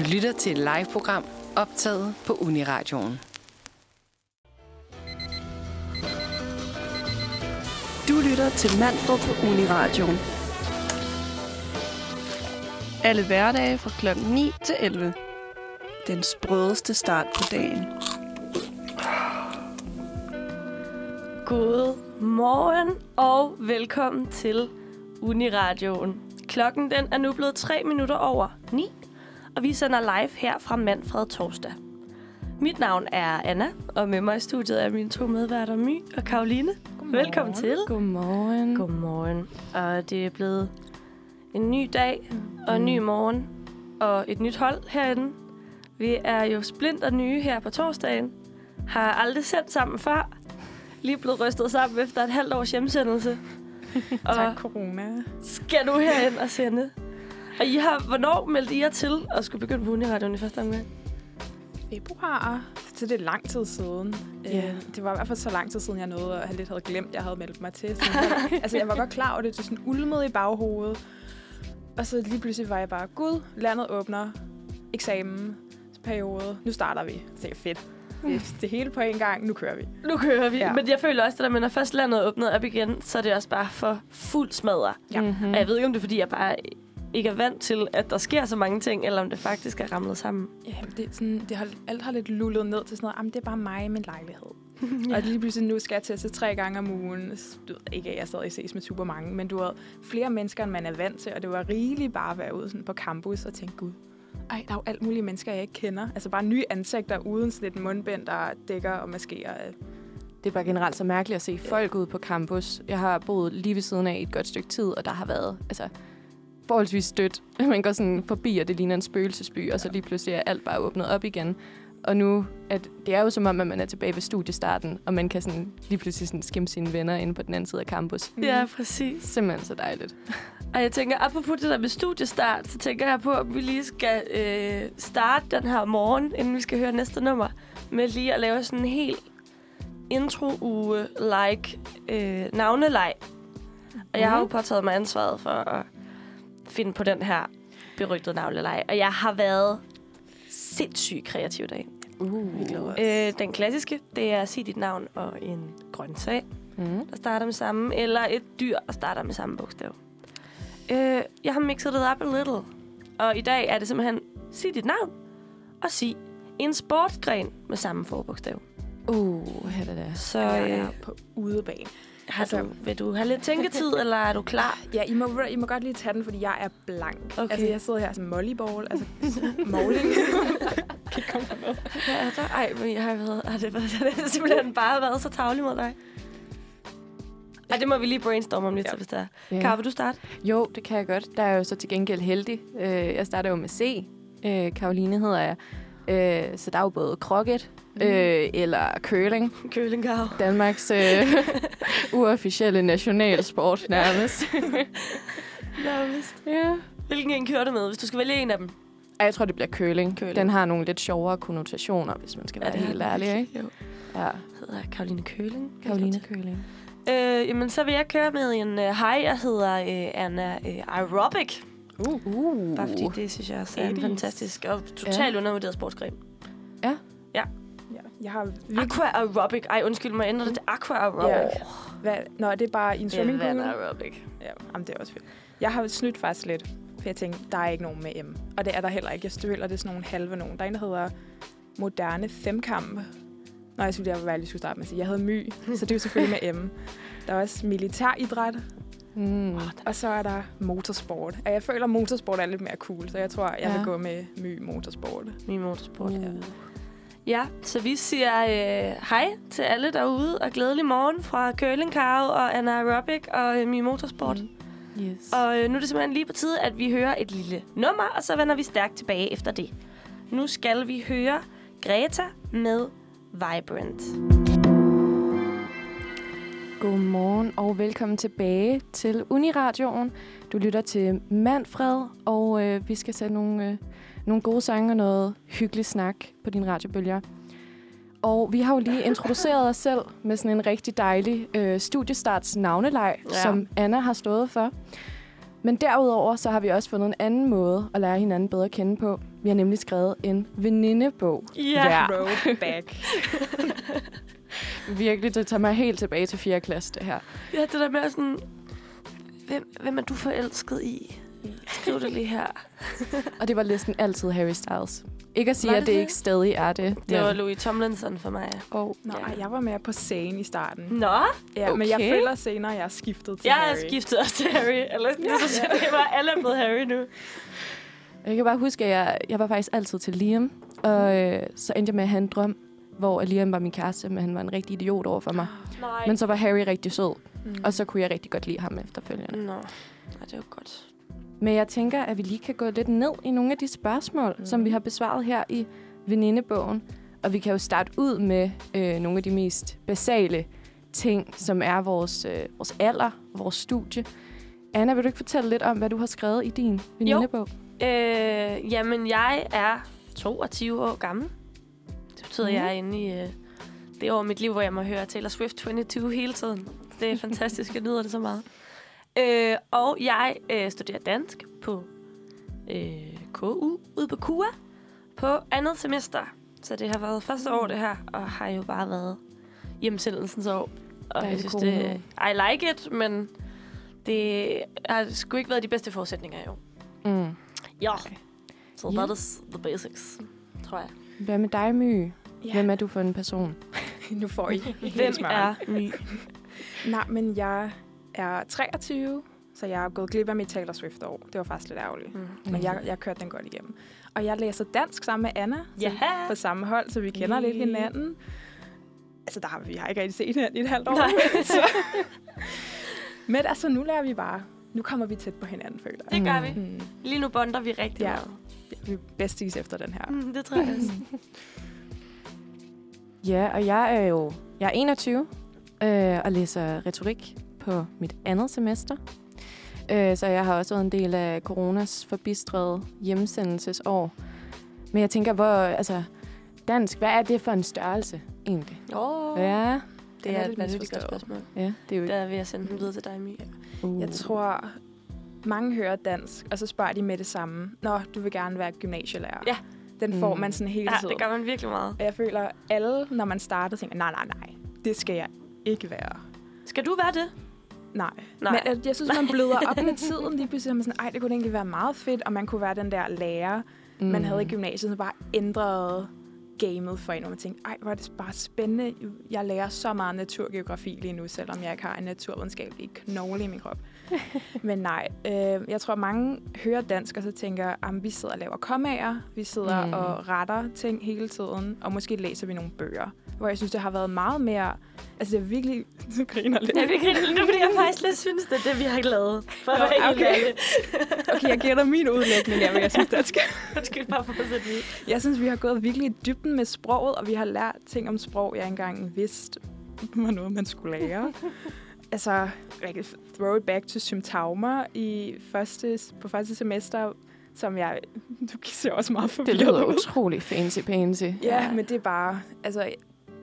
Du lytter til et live-program optaget på Uniradioen. Du lytter til Manfred på Uniradioen. Alle hverdage fra kl. 9 til 11. Den sprødeste start på dagen. God morgen og velkommen til Uniradioen. Klokken den er nu blevet 3 minutter over 9, og vi sender live her fra Manfred Torsdag. Mit navn er Anna, og med mig i studiet er mine to medværter My og Karoline. Velkommen til. Godmorgen. Godmorgen. Og det er blevet en ny dag og en ny morgen og et nyt hold herinde. Vi er jo splinter nye her på torsdagen. Har aldrig sendt sammen før. Lige blevet rystet sammen efter et halvt års hjemsendelse. og Tak, corona. skal nu herind og sende. Og I har, hvornår meldte I jer til at skulle begynde på Uniradioen i første omgang? Februar. Så det er lang tid siden. Yeah. Det var i hvert fald så lang tid siden, jeg nåede at have lidt havde glemt, jeg havde meldt mig til. Så jeg, altså, jeg var godt klar over det. Det er sådan ulmede i baghovedet. Og så lige pludselig var jeg bare, gud, landet åbner. Eksamen. Periode. Nu starter vi. Så det er fedt. Det, det hele på en gang. Nu kører vi. Nu kører vi. Ja. Men jeg føler også, at når først landet er åbnet op igen, så er det også bare for fuld smadre. Ja. Mm. Og jeg ved ikke, om det er, fordi jeg bare ikke er vant til, at der sker så mange ting, eller om det faktisk er ramlet sammen. Ja, det, er sådan, det har, alt har lidt lullet ned til sådan noget, jamen det er bare mig i min lejlighed. ja. Og lige pludselig nu skal jeg teste tre gange om ugen. Du ved, ikke, at jeg stadig ses med super mange, men du har flere mennesker, end man er vant til, og det var rigeligt bare at være ude sådan på campus og tænke, gud, ej, der er jo alt mulige mennesker, jeg ikke kender. Altså bare nye ansigter uden sådan et mundbind, der dækker og maskerer. Det er bare generelt så mærkeligt at se folk ude på campus. Jeg har boet lige ved siden af i et godt stykke tid, og der har været altså, forholdsvis stødt. Man går sådan forbi, og det ligner en spøgelsesby, og så lige pludselig er alt bare åbnet op igen. Og nu, at det er jo som om, at man er tilbage ved studiestarten, og man kan sådan lige pludselig sådan skimme sine venner inde på den anden side af campus. Mm. Ja, præcis. Simpelthen så dejligt. Og jeg tænker, apropos det der med studiestart, så tænker jeg på, at vi lige skal øh, starte den her morgen, inden vi skal høre næste nummer, med lige at lave sådan en helt intro-uge-like øh, navneleg. Og jeg har jo påtaget mig ansvaret for at finde på den her berygtede navneleg. Og jeg har været sindssygt kreativ dag. Uh. Øh, den klassiske, det er at sige dit navn og en grøntsag Mm. der starter med samme, eller et dyr, der starter med samme bogstav. Øh, jeg har mixet det up a little. Og i dag er det simpelthen, sig dit navn, og sig en sportsgren med samme forbogstav. Uh, her er det. Så Jeg øh, er på udebane. Har altså- du, vil du have lidt tænketid, eller er du klar? Ja, I må, I må godt lige tage den, fordi jeg er blank. Okay. Altså, jeg sidder her som volleyball, altså måling. Hvad er der? Ej, men jeg har, været, har det, været, har det simpelthen bare været så tavlig mod dig. Ej, det må vi lige brainstorme om lidt, Ja. ja. hvis det er. Ja. Kar, vil du starte? Jo, det kan jeg godt. Der er jo så til gengæld heldig. Øh, jeg starter jo med C. Øh, Karoline hedder jeg. Øh, så der er jo både krokket øh, eller curling. Kølingkav. Danmarks øh, uofficielle nationalsport nærmest. Nærmest. ja. Hvilken en kører du med, hvis du skal vælge en af dem? Ej, Jeg tror, det bliver curling. Curling. Den har nogle lidt sjovere konnotationer, hvis man skal være det helt ærlig. Ikke? Jo. Ja, hedder Karoline Køling. Karoline Curling. Øh, jamen, så vil jeg køre med en uh, hej. Jeg hedder uh, Anna uh, Aerobic. Uh. uh. Bare fordi det synes jeg også er en fantastisk og totalt Ja. undervurderet sportsgren. Ja, jeg har virkelig... Aqua Aerobic. Ej, undskyld mig, ændre det til Aqua Aerobic. Ja. Hvad, nå, det er bare i en Det er swimmingpool? vand aerobic. Ja, jamen, det er også fedt. Jeg har snydt faktisk lidt, for jeg tænkte, der er ikke nogen med M. Og det er der heller ikke. Jeg føler, det er sådan nogle halve nogen. Der er en, der hedder moderne femkamp. Nå, jeg skulle jeg lige skulle starte med at sige. Jeg havde my, så det er jo selvfølgelig med M. Der er også militæridræt, Mm. og så er der motorsport. Og jeg føler, at motorsport er lidt mere cool, så jeg tror, jeg Ja. vil gå med my motorsport. Min motorsport. Uh. Ja, så vi siger øh, hej til alle derude, og glædelig morgen fra Curling Cow og Anna Aerobic og øh, min motorsport. Mm. Yes. Og øh, nu er det simpelthen lige på tide, at vi hører et lille nummer, og så vender vi stærkt tilbage efter det. Nu skal vi høre Greta med Vibrant. Godmorgen og velkommen tilbage til Uniradioen. Du lytter til Manfred, og øh, vi skal sætte nogle, øh, nogle gode sange og noget hyggelig snak på din radiobølger. Og vi har jo lige introduceret os selv med sådan en rigtig dejlig øh, studiestarts navneleg, Ja. som Anna har stået for. Men derudover så har vi også fundet en anden måde at lære hinanden bedre at kende på. Vi har nemlig skrevet en venindebog. Ja. hver. Throwback. Virkelig, det tager mig helt tilbage til 4. klasse, det her. Ja, det der med sådan... Hvem, hvem er du forelsket i? Skriv det lige her. Og det var næsten altid Harry Styles. Ikke at sige, Var at det det det? ikke stadig er det. Det var Louis Tomlinson for mig. Oh, Nå, Ja. jeg var med på scenen i starten. Nå, Ja, men jeg Okay. føler senere, at jeg er skiftet til jeg Harry. har skiftet også til Harry. Eller ja. så det var alle er blevet Harry nu. Jeg kan bare huske, at jeg, jeg var faktisk altid til Liam. Og øh, så endte jeg med at have en drøm, hvor Liam var min kæreste, men han var en rigtig idiot over for mig. Nej. Men så var Harry rigtig sød, Mm. og så kunne jeg rigtig godt lide ham efterfølgende. Nå, ja, det er jo godt. Men jeg tænker, at vi lige kan gå lidt ned i nogle af de spørgsmål, mm. som vi har besvaret her i venindebogen. Og vi kan jo starte ud med øh, nogle af de mest basale ting, som er vores, øh, vores alder, vores studie. Anna, vil du ikke fortælle lidt om, hvad du har skrevet i din venindebog? Øh, jamen, jeg er 22 år gammel. Det betyder, at jeg er inde i øh, det år af mit liv, hvor jeg må høre Taylor Swift 22 hele tiden. Det er fantastisk, jeg nyder det så meget. Øh, og jeg øh, studerer dansk på øh, KU ude på KUA på andet semester. Så det har været første år, det her, og har jo bare været hjemsendelsens år. Og jeg synes, det, I like it, men det har sgu ikke været de bedste forudsætninger år. Mm. Ja. Så Ja. that is the basics, tror jeg. Hvad med dig, My? Ja. Hvem er du for en person? Nu får I Hvem er My? Nej, men jeg er 23, så jeg er gået glip af mit Taylor Swift-år. Det var faktisk lidt ærgerligt. Mm. Men jeg, jeg kørte den godt igennem. Og jeg læser dansk sammen med Anna. Ja. På samme hold, så vi kender Yeah. lidt hinanden. Altså, der har vi har ikke rigtig set hinanden i et halvt år. Nej. så. Men altså, nu lærer vi bare. Nu kommer vi tæt på hinanden, føler jeg. Det gør Mm. vi. Mm. Lige nu bonder vi rigtig Ja. meget. Vi er besties efter den her. Mm, det tror jeg også. Ja, og jeg er jo jeg er 21 øh, og læser retorik på mit andet semester. Øh, så jeg har også været en del af coronas forbistrede hjemsendelsesår. Men jeg tænker, hvor, altså, dansk, hvad er det for en størrelse egentlig? Oh, Ja, det er er et vanvittigt godt spørgsmål. ja, det er jo Der er ved at sende den videre til dig, My. Uh. Jeg tror, mange hører dansk, og så spørger de med det samme. Nå, du vil gerne være gymnasielærer. Ja. Den får Mm. man sådan hele Ja, tiden. det gør man virkelig meget. Og jeg føler, alle, når man starter, tænker, nej, nej, nej, det skal jeg ikke være. Skal du være det? Nej. Nej. Men jeg, jeg synes, man bløder op med tiden. Lige pludselig man sådan, ej, det kunne egentlig være meget fedt, og man kunne være den der lærer, mm. man havde i gymnasiet, som bare ændrede gamet for en, og man tænkte, ej, hvor er det bare spændende. Jeg lærer så meget naturgeografi lige nu, selvom jeg ikke har en naturvidenskabelig knogle i min krop. Men nej, øh, jeg tror, mange hører dansk, og så tænker, at vi sidder og laver kommager, vi sidder Mm. mm. og retter ting hele tiden, og måske læser vi nogle bøger. Hvor jeg synes, det har været meget mere... Altså, det er virkelig... Du griner lidt. Jeg vil grine lidt nu, fordi jeg faktisk lidt synes, det er det, vi har lavet. For at Nå, helt okay. Okay, jeg giver dig min udlægning af, hvad jeg synes, der skal. Undskyld bare for at det. Jeg synes, vi har gået virkelig i dybden med sproget, og vi har lært ting om sprog, jeg ikke engang vidste var noget, man skulle lære. altså, jeg kan throw it back to symptomer i første, på første semester, som jeg... Du ser også meget Det forvirret lyder utrolig fancy-pansy. Ja, men det er bare... Altså,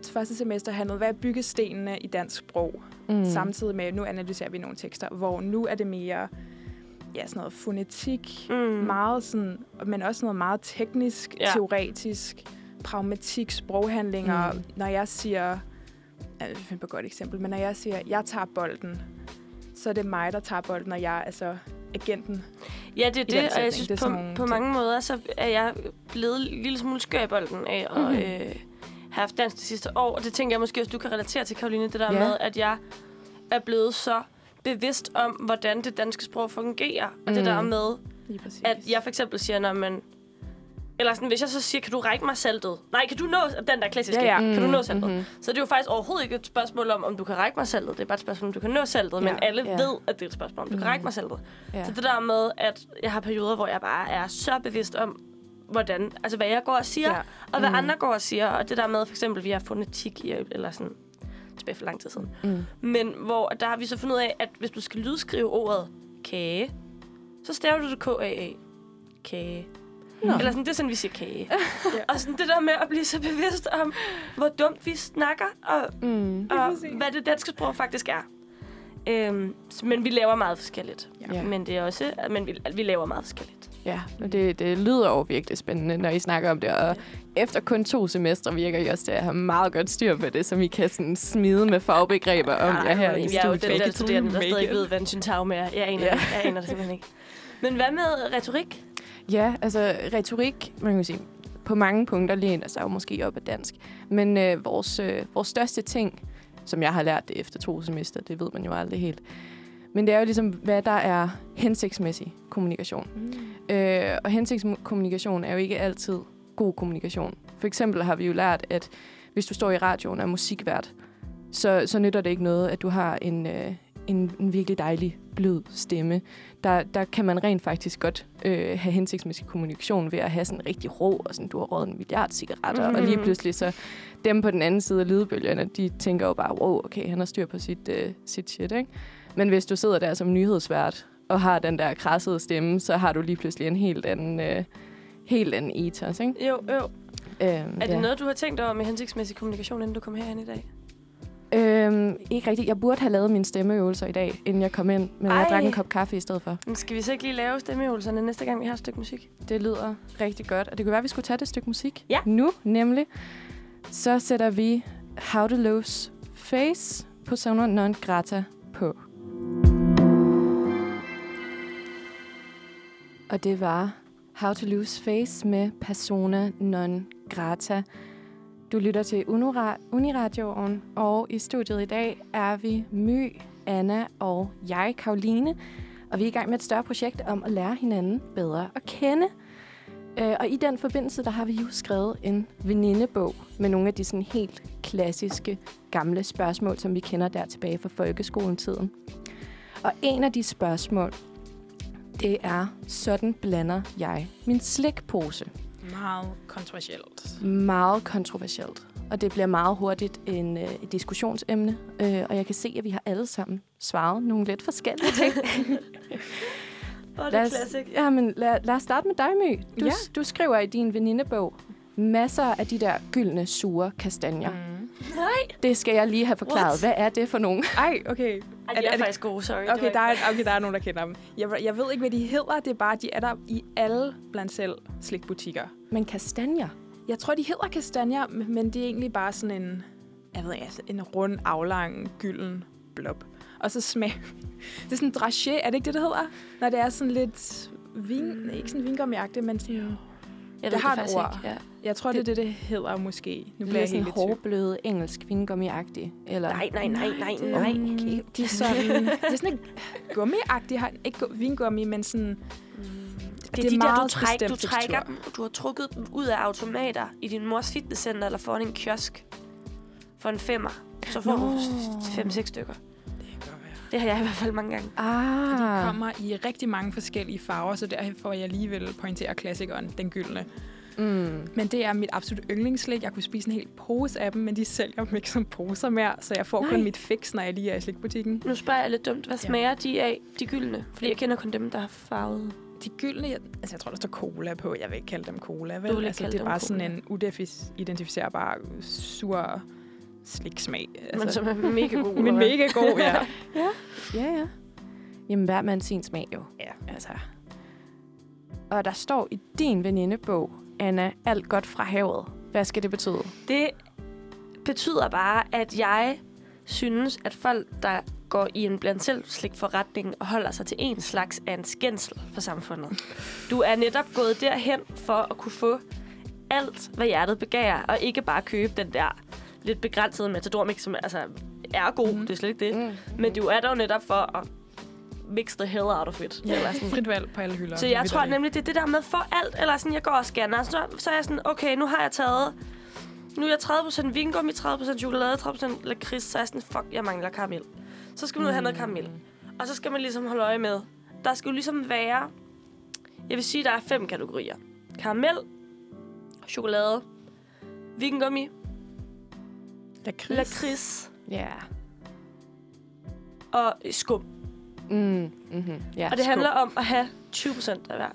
første semester handlede, hvad er byggestenene i dansk sprog? Mm. Samtidig med, nu analyserer vi nogle tekster, hvor nu er det mere ja, sådan noget fonetik, Mm. meget sådan, men også noget meget teknisk, Ja. teoretisk, pragmatik, sproghandlinger. Mm. Mm. Når jeg siger, jeg finder på et godt eksempel, men når jeg siger, jeg tager bolden, så er det mig, der tager bolden, og jeg er altså agenten. Ja, det er det, og jeg synes Det på, på ting. mange måder, så er jeg blevet en lille smule skør i bolden af at Mhm. øh, haft dansk det sidste år. Og det tænker jeg måske også, du kan relatere til, Karoline, det der Ja. med, at jeg er blevet så bevidst om, hvordan det danske sprog fungerer. Og det Mm. der med, Lige præcis. at jeg for eksempel siger, når man... Eller sådan, hvis jeg så siger, kan du række mig saltet? Nej, kan du nå... Den der klassiske. Ja, ja. Kan du nå saltet? Mm-hmm. Så det er jo faktisk overhovedet ikke et spørgsmål om, om du kan række mig saltet. Det er bare et spørgsmål, om du kan nå saltet. Ja. Men alle Ja. ved, at det er et spørgsmål, om du kan Mm. række mig saltet. Ja. Så det der med, at jeg har perioder, hvor jeg bare er så bevidst om, hvordan, altså hvad jeg går og siger, Ja. og hvad Mm. andre går og siger. Og det der med, for eksempel, vi har fonetik i, eller sådan, tilbage for lang tid siden. Mm. Men hvor der har vi så fundet ud af, at hvis du skal lydskrive ordet kage, så staver du det K-A-A. Kage. Nå. Eller sådan, det er sådan, vi siger kage. Ja. Og sådan det der med at blive så bevidst om, hvor dumt vi snakker, og, Mm. og hvad det danske sprog faktisk er. Øhm, men vi laver meget forskelligt. Ja. Men det er også, men vi, vi laver meget forskelligt. Ja, det, det lyder jo virkelig spændende, når I snakker om det. Og efter kun to semestre virker I også til at have meget godt styr på det, som I kan sådan smide med fagbegreber om jer her i jeg er jo den studiet. der studerende, der stadig it. ved, hvad en syntagme er. Jeg aner, Ja. det. jeg aner det simpelthen ikke. Men hvad med retorik? Ja, altså retorik, man kan sige, på mange punkter læner sig jo måske op af dansk. Men øh, vores, øh, vores største ting, som jeg har lært det efter to semester, det ved man jo aldrig helt. Men det er jo ligesom, hvad der er hensigtsmæssig kommunikation. Mm. Øh, og hensigtskommunikation er jo ikke altid god kommunikation. For eksempel har vi jo lært, at hvis du står i radioen og er musikvært, så, så nytter det ikke noget, at du har en, øh, en, en virkelig dejlig, blød stemme. Der, der kan man rent faktisk godt øh, have hensigtsmæssig kommunikation ved at have sådan rigtig rå, og sådan, du har røget en milliard cigaretter, mm. og lige pludselig så dem på den anden side af lydbølgerne, de tænker jo bare, wow, okay, han har styr på sit, øh, sit shit, ikke? Men hvis du sidder der som nyhedsvært, og har den der krassede stemme, så har du lige pludselig en helt anden, øh, helt anden ethos, ikke? Jo, jo. Øhm, Er det noget, du har tænkt over med hensigtsmæssig kommunikation, inden du kom herind i dag? Øhm, ikke rigtigt. Jeg burde have lavet mine stemmeøvelser i dag, inden jeg kom ind, men Ej. jeg drak en kop kaffe i stedet for. Men skal vi så ikke lige lave stemmeøvelserne næste gang, vi har et stykke musik? Det lyder rigtig godt, og det kunne være, at vi skulle tage det stykke musik Ja. nu, nemlig. Så sætter vi How to Lose Face på Persona Non Grata på. Og det var How to Lose Face med Persona Non Grata. Du lytter til Uniradioen, og i studiet i dag er vi My, Anna og jeg, Karoline. Og vi er i gang med et større projekt om at lære hinanden bedre at kende. Øh, og i den forbindelse, der har vi jo skrevet en venindebog med nogle af de sådan helt klassiske gamle spørgsmål, som vi kender der tilbage fra folkeskolen-tiden. Og en af de spørgsmål, det er, sådan blander jeg min slikpose. Meget kontroversielt. Meget kontroversielt. Og det bliver meget hurtigt en, øh, et diskussionsemne. Øh, og jeg kan se, at vi har alle sammen svaret nogle lidt forskellige ting. Åh, oh, det er classic. Ja, men lad, lad os starte med dig, My. Du, Ja. du skriver i din venindebog masser af de der gyldne, sure kastanjer. Mm. Nej! Det skal jeg lige have forklaret. What? Hvad er det for nogle? Ej, okay. Ej, de Er er, det- er det- faktisk gode, sorry. Okay der, er, okay, der er nogen, der kender dem. Jeg, jeg ved ikke, hvad de hedder. Det er bare, de er der i alle blandt selv slikbutikker. Men kastanjer? Jeg tror, de hedder kastanjer, men det er egentlig bare sådan en, jeg ved ikke, en rund, aflang, gylden blob. Og så smag. Det er sådan en dragé, er det ikke det, det hedder? Når det er sådan lidt vin, mm. ikke sådan vingummiagtigt, men sådan, Jeg det har et faktisk ord. Ikke. Ja. jeg tror, det er det, det hedder måske. Nu Det bliver er jeg sådan helt tvivl. hårbløde engelsk vingummi-agtig. Eller? Nej, nej, nej, nej, det- nej. Okay. De er sådan, det er sådan har- ikke gu- vingummi, men sådan, Det Det er de der, du, træk, du trækker dem, du har trukket dem ud af automater i din mors fitnesscenter eller foran en kiosk for en femmer. Så får Nå. du fem-seks stykker. Det har jeg i hvert fald mange gange. Ah. De kommer i rigtig mange forskellige farver, så derfor får jeg alligevel pointere klassikeren, den gyldne. Mm. Men det er mit absolut yndlingsslik. Jeg kunne spise en hel pose af dem, men de sælger dem ikke som poser mere, så jeg får Nej. kun mit fix, når jeg lige er i slikbutikken. Nu spørger jeg lidt dumt. Hvad Ja. smager de af, de gyldne? Fordi jeg kender kun dem, der har farvet. De gyldne, jeg, altså jeg tror, der står cola på. Jeg vil ikke kalde dem cola, vel? Du vil ikke altså, kalde det er dem bare cola. sådan en uidentificerbar, sur sliksmag. Altså, men som er mega gode. men mega god, ja. Ja, ja. Jamen, hver mand sin smag jo. ja. Altså. Og der står i din venindebog, Anna, alt godt fra havet. Hvad skal det betyde? Det betyder bare, at jeg synes, at folk, der går i en blandt selv slik forretning og holder sig til en slags af en skændsel for samfundet. Du er netop gået derhen for at kunne få alt, hvad hjertet begærer, og ikke bare købe den der lidt begrænsede matadormix, som altså er god, mm. det er slet ikke det. Mm. Mm. Men du er der jo netop for at mix the hell out of it. ja. Eller sådan. Frit valg på alle hylder. Så jeg tror nemlig, det er det der med for alt, eller sådan, jeg går og scanner, så, så er jeg sådan, okay, nu har jeg taget, nu er jeg 30% vingummi, 30% chokolade, 30% lakrids, så er jeg sådan, fuck, jeg mangler karamel. Så skal man ud og have noget karamel. Og så skal man ligesom holde øje med, der skal jo ligesom være, jeg vil sige, der er fem kategorier. Karamel, chokolade, vingummi, Lakrids. lakrids Ja. og skum. Mm. Mm-hmm. Ja, Og det skål. handler om at have 20% af hver.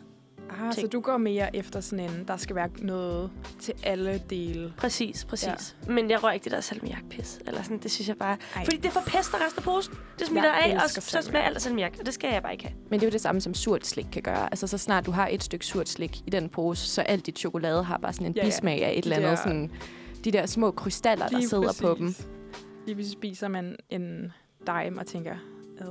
Ah, så ting. du går mere efter sådan en, der skal være noget til alle dele. Præcis, præcis. Ja. Men jeg rører ikke det der salmiakpis. Eller sådan, det synes jeg bare... Ej. Fordi det forpester resten af posen. Det smitter Jeg af, og så smager alt af salmiak. Og det skal jeg bare ikke have. Men det er jo det samme, som surt slik kan gøre. Altså, så snart du har et stykke surt slik i den pose, så alt dit chokolade har bare sådan en Ja, ja, ja. bismag af et eller andet. der- Sådan, de der små krystaller, der Lige sidder præcis. på dem. Lige præcis spiser man en dime og tænker, ad,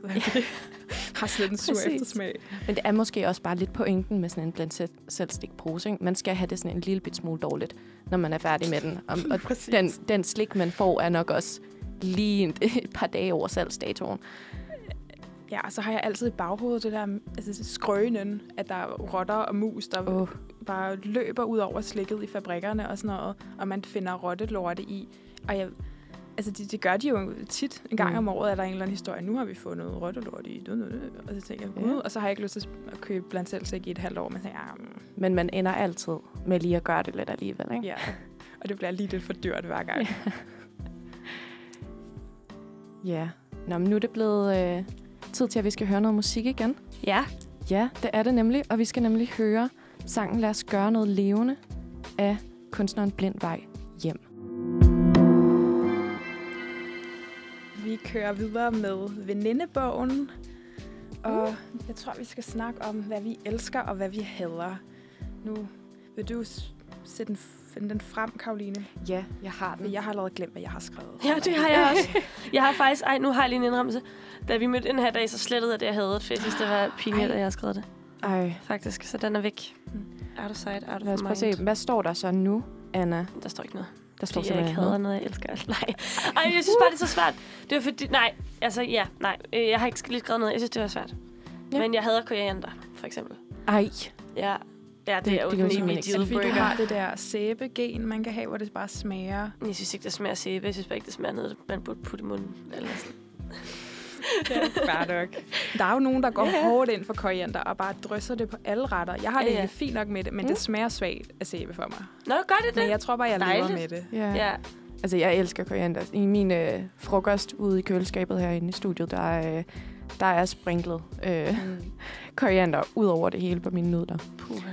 hvad er det? har slet en sur Præcis. eftersmag. Men det er måske også bare lidt pointen med sådan en blandt selv, selvstik pose. Ikke? Man skal have det sådan en lille bit smule dårligt, når man er færdig med den. Og, og den, den slik, man får, er nok også lige en, et par dage over salgsdatoen. Ja, og så har jeg altid i baghovedet det der altså, skrønen, at der er rotter og mus, der Åh, bare løber ud over slikket i fabrikkerne og sådan noget, og man finder rottelorte i. Og jeg, altså, det, det gør de jo tit. En gang Mm. om året er der en eller anden historie. Nu har vi fundet rottelorte i. Og så tænker jeg, Ja. ja. og så har jeg ikke lyst til at købe blandt selv slik i et halvt år. Men tænker jeg, mm, Men man ender altid med lige at gøre det lidt alligevel. Ikke? ja. Og det bliver lige lidt for dyrt hver gang. Ja. Nå, men nu er det blevet øh, tid til, at vi skal høre noget musik igen. Ja. Ja, det er det nemlig. Og vi skal nemlig høre sangen Lad os gøre noget levende af kunstneren Blindvej hjem. Vi kører videre med venindebogen. Og jeg tror, vi skal snakke om, hvad vi elsker og hvad vi hader. Nu vil du sætte den, finde den frem, Karoline. Ja, jeg har For jeg har allerede glemt, hvad jeg har skrevet. Ja, det har jeg også. Jeg har faktisk... Ej, nu har jeg lige en indrømmelse. Da vi mødte den her dag, så slettede jeg det, jeg havde. For jeg synes, det var pinligt, at jeg har skrevet det. Ej, Faktisk. Så den er væk. Out of sight, out of lad os prøve at mind. se. Hvad står der så nu, Anna? Der står ikke noget. Der står Fordi jeg ikke hader noget, jeg elsker. Nej. Ej, jeg synes bare, det er så svært. Det var fordi... Nej, altså ja, nej. Øh, Jeg har ikke lige skrevet noget. Jeg synes, det var svært. Ja. Men jeg hader koriander, for eksempel. Ej, Ja. Ja, det, Det- er jo det evige ikke. Er det fordi, du har det der sæbegen, man kan have, hvor det bare smager? Jeg synes ikke, det smager sæbe. Jeg synes bare ikke, det smager noget, man burde putte i munden. Eller sådan. Bare nok. Der er jo nogen, der går Ja. hårdt ind for koriander og bare drysser det på alle retter. Jeg har det Ja, ja. egentlig fint nok med det, men Mm. det smager svagt af sæbe for mig. Nå, gør det det? Men jeg tror bare, jeg lever Dejligt. med det. ja. Ja. Altså, jeg elsker koriander. I min øh, frokost ude i køleskabet herinde i studiet, der, øh, der er sprinklet øh, Mm. koriander ud over det hele på mine nudler. Puha.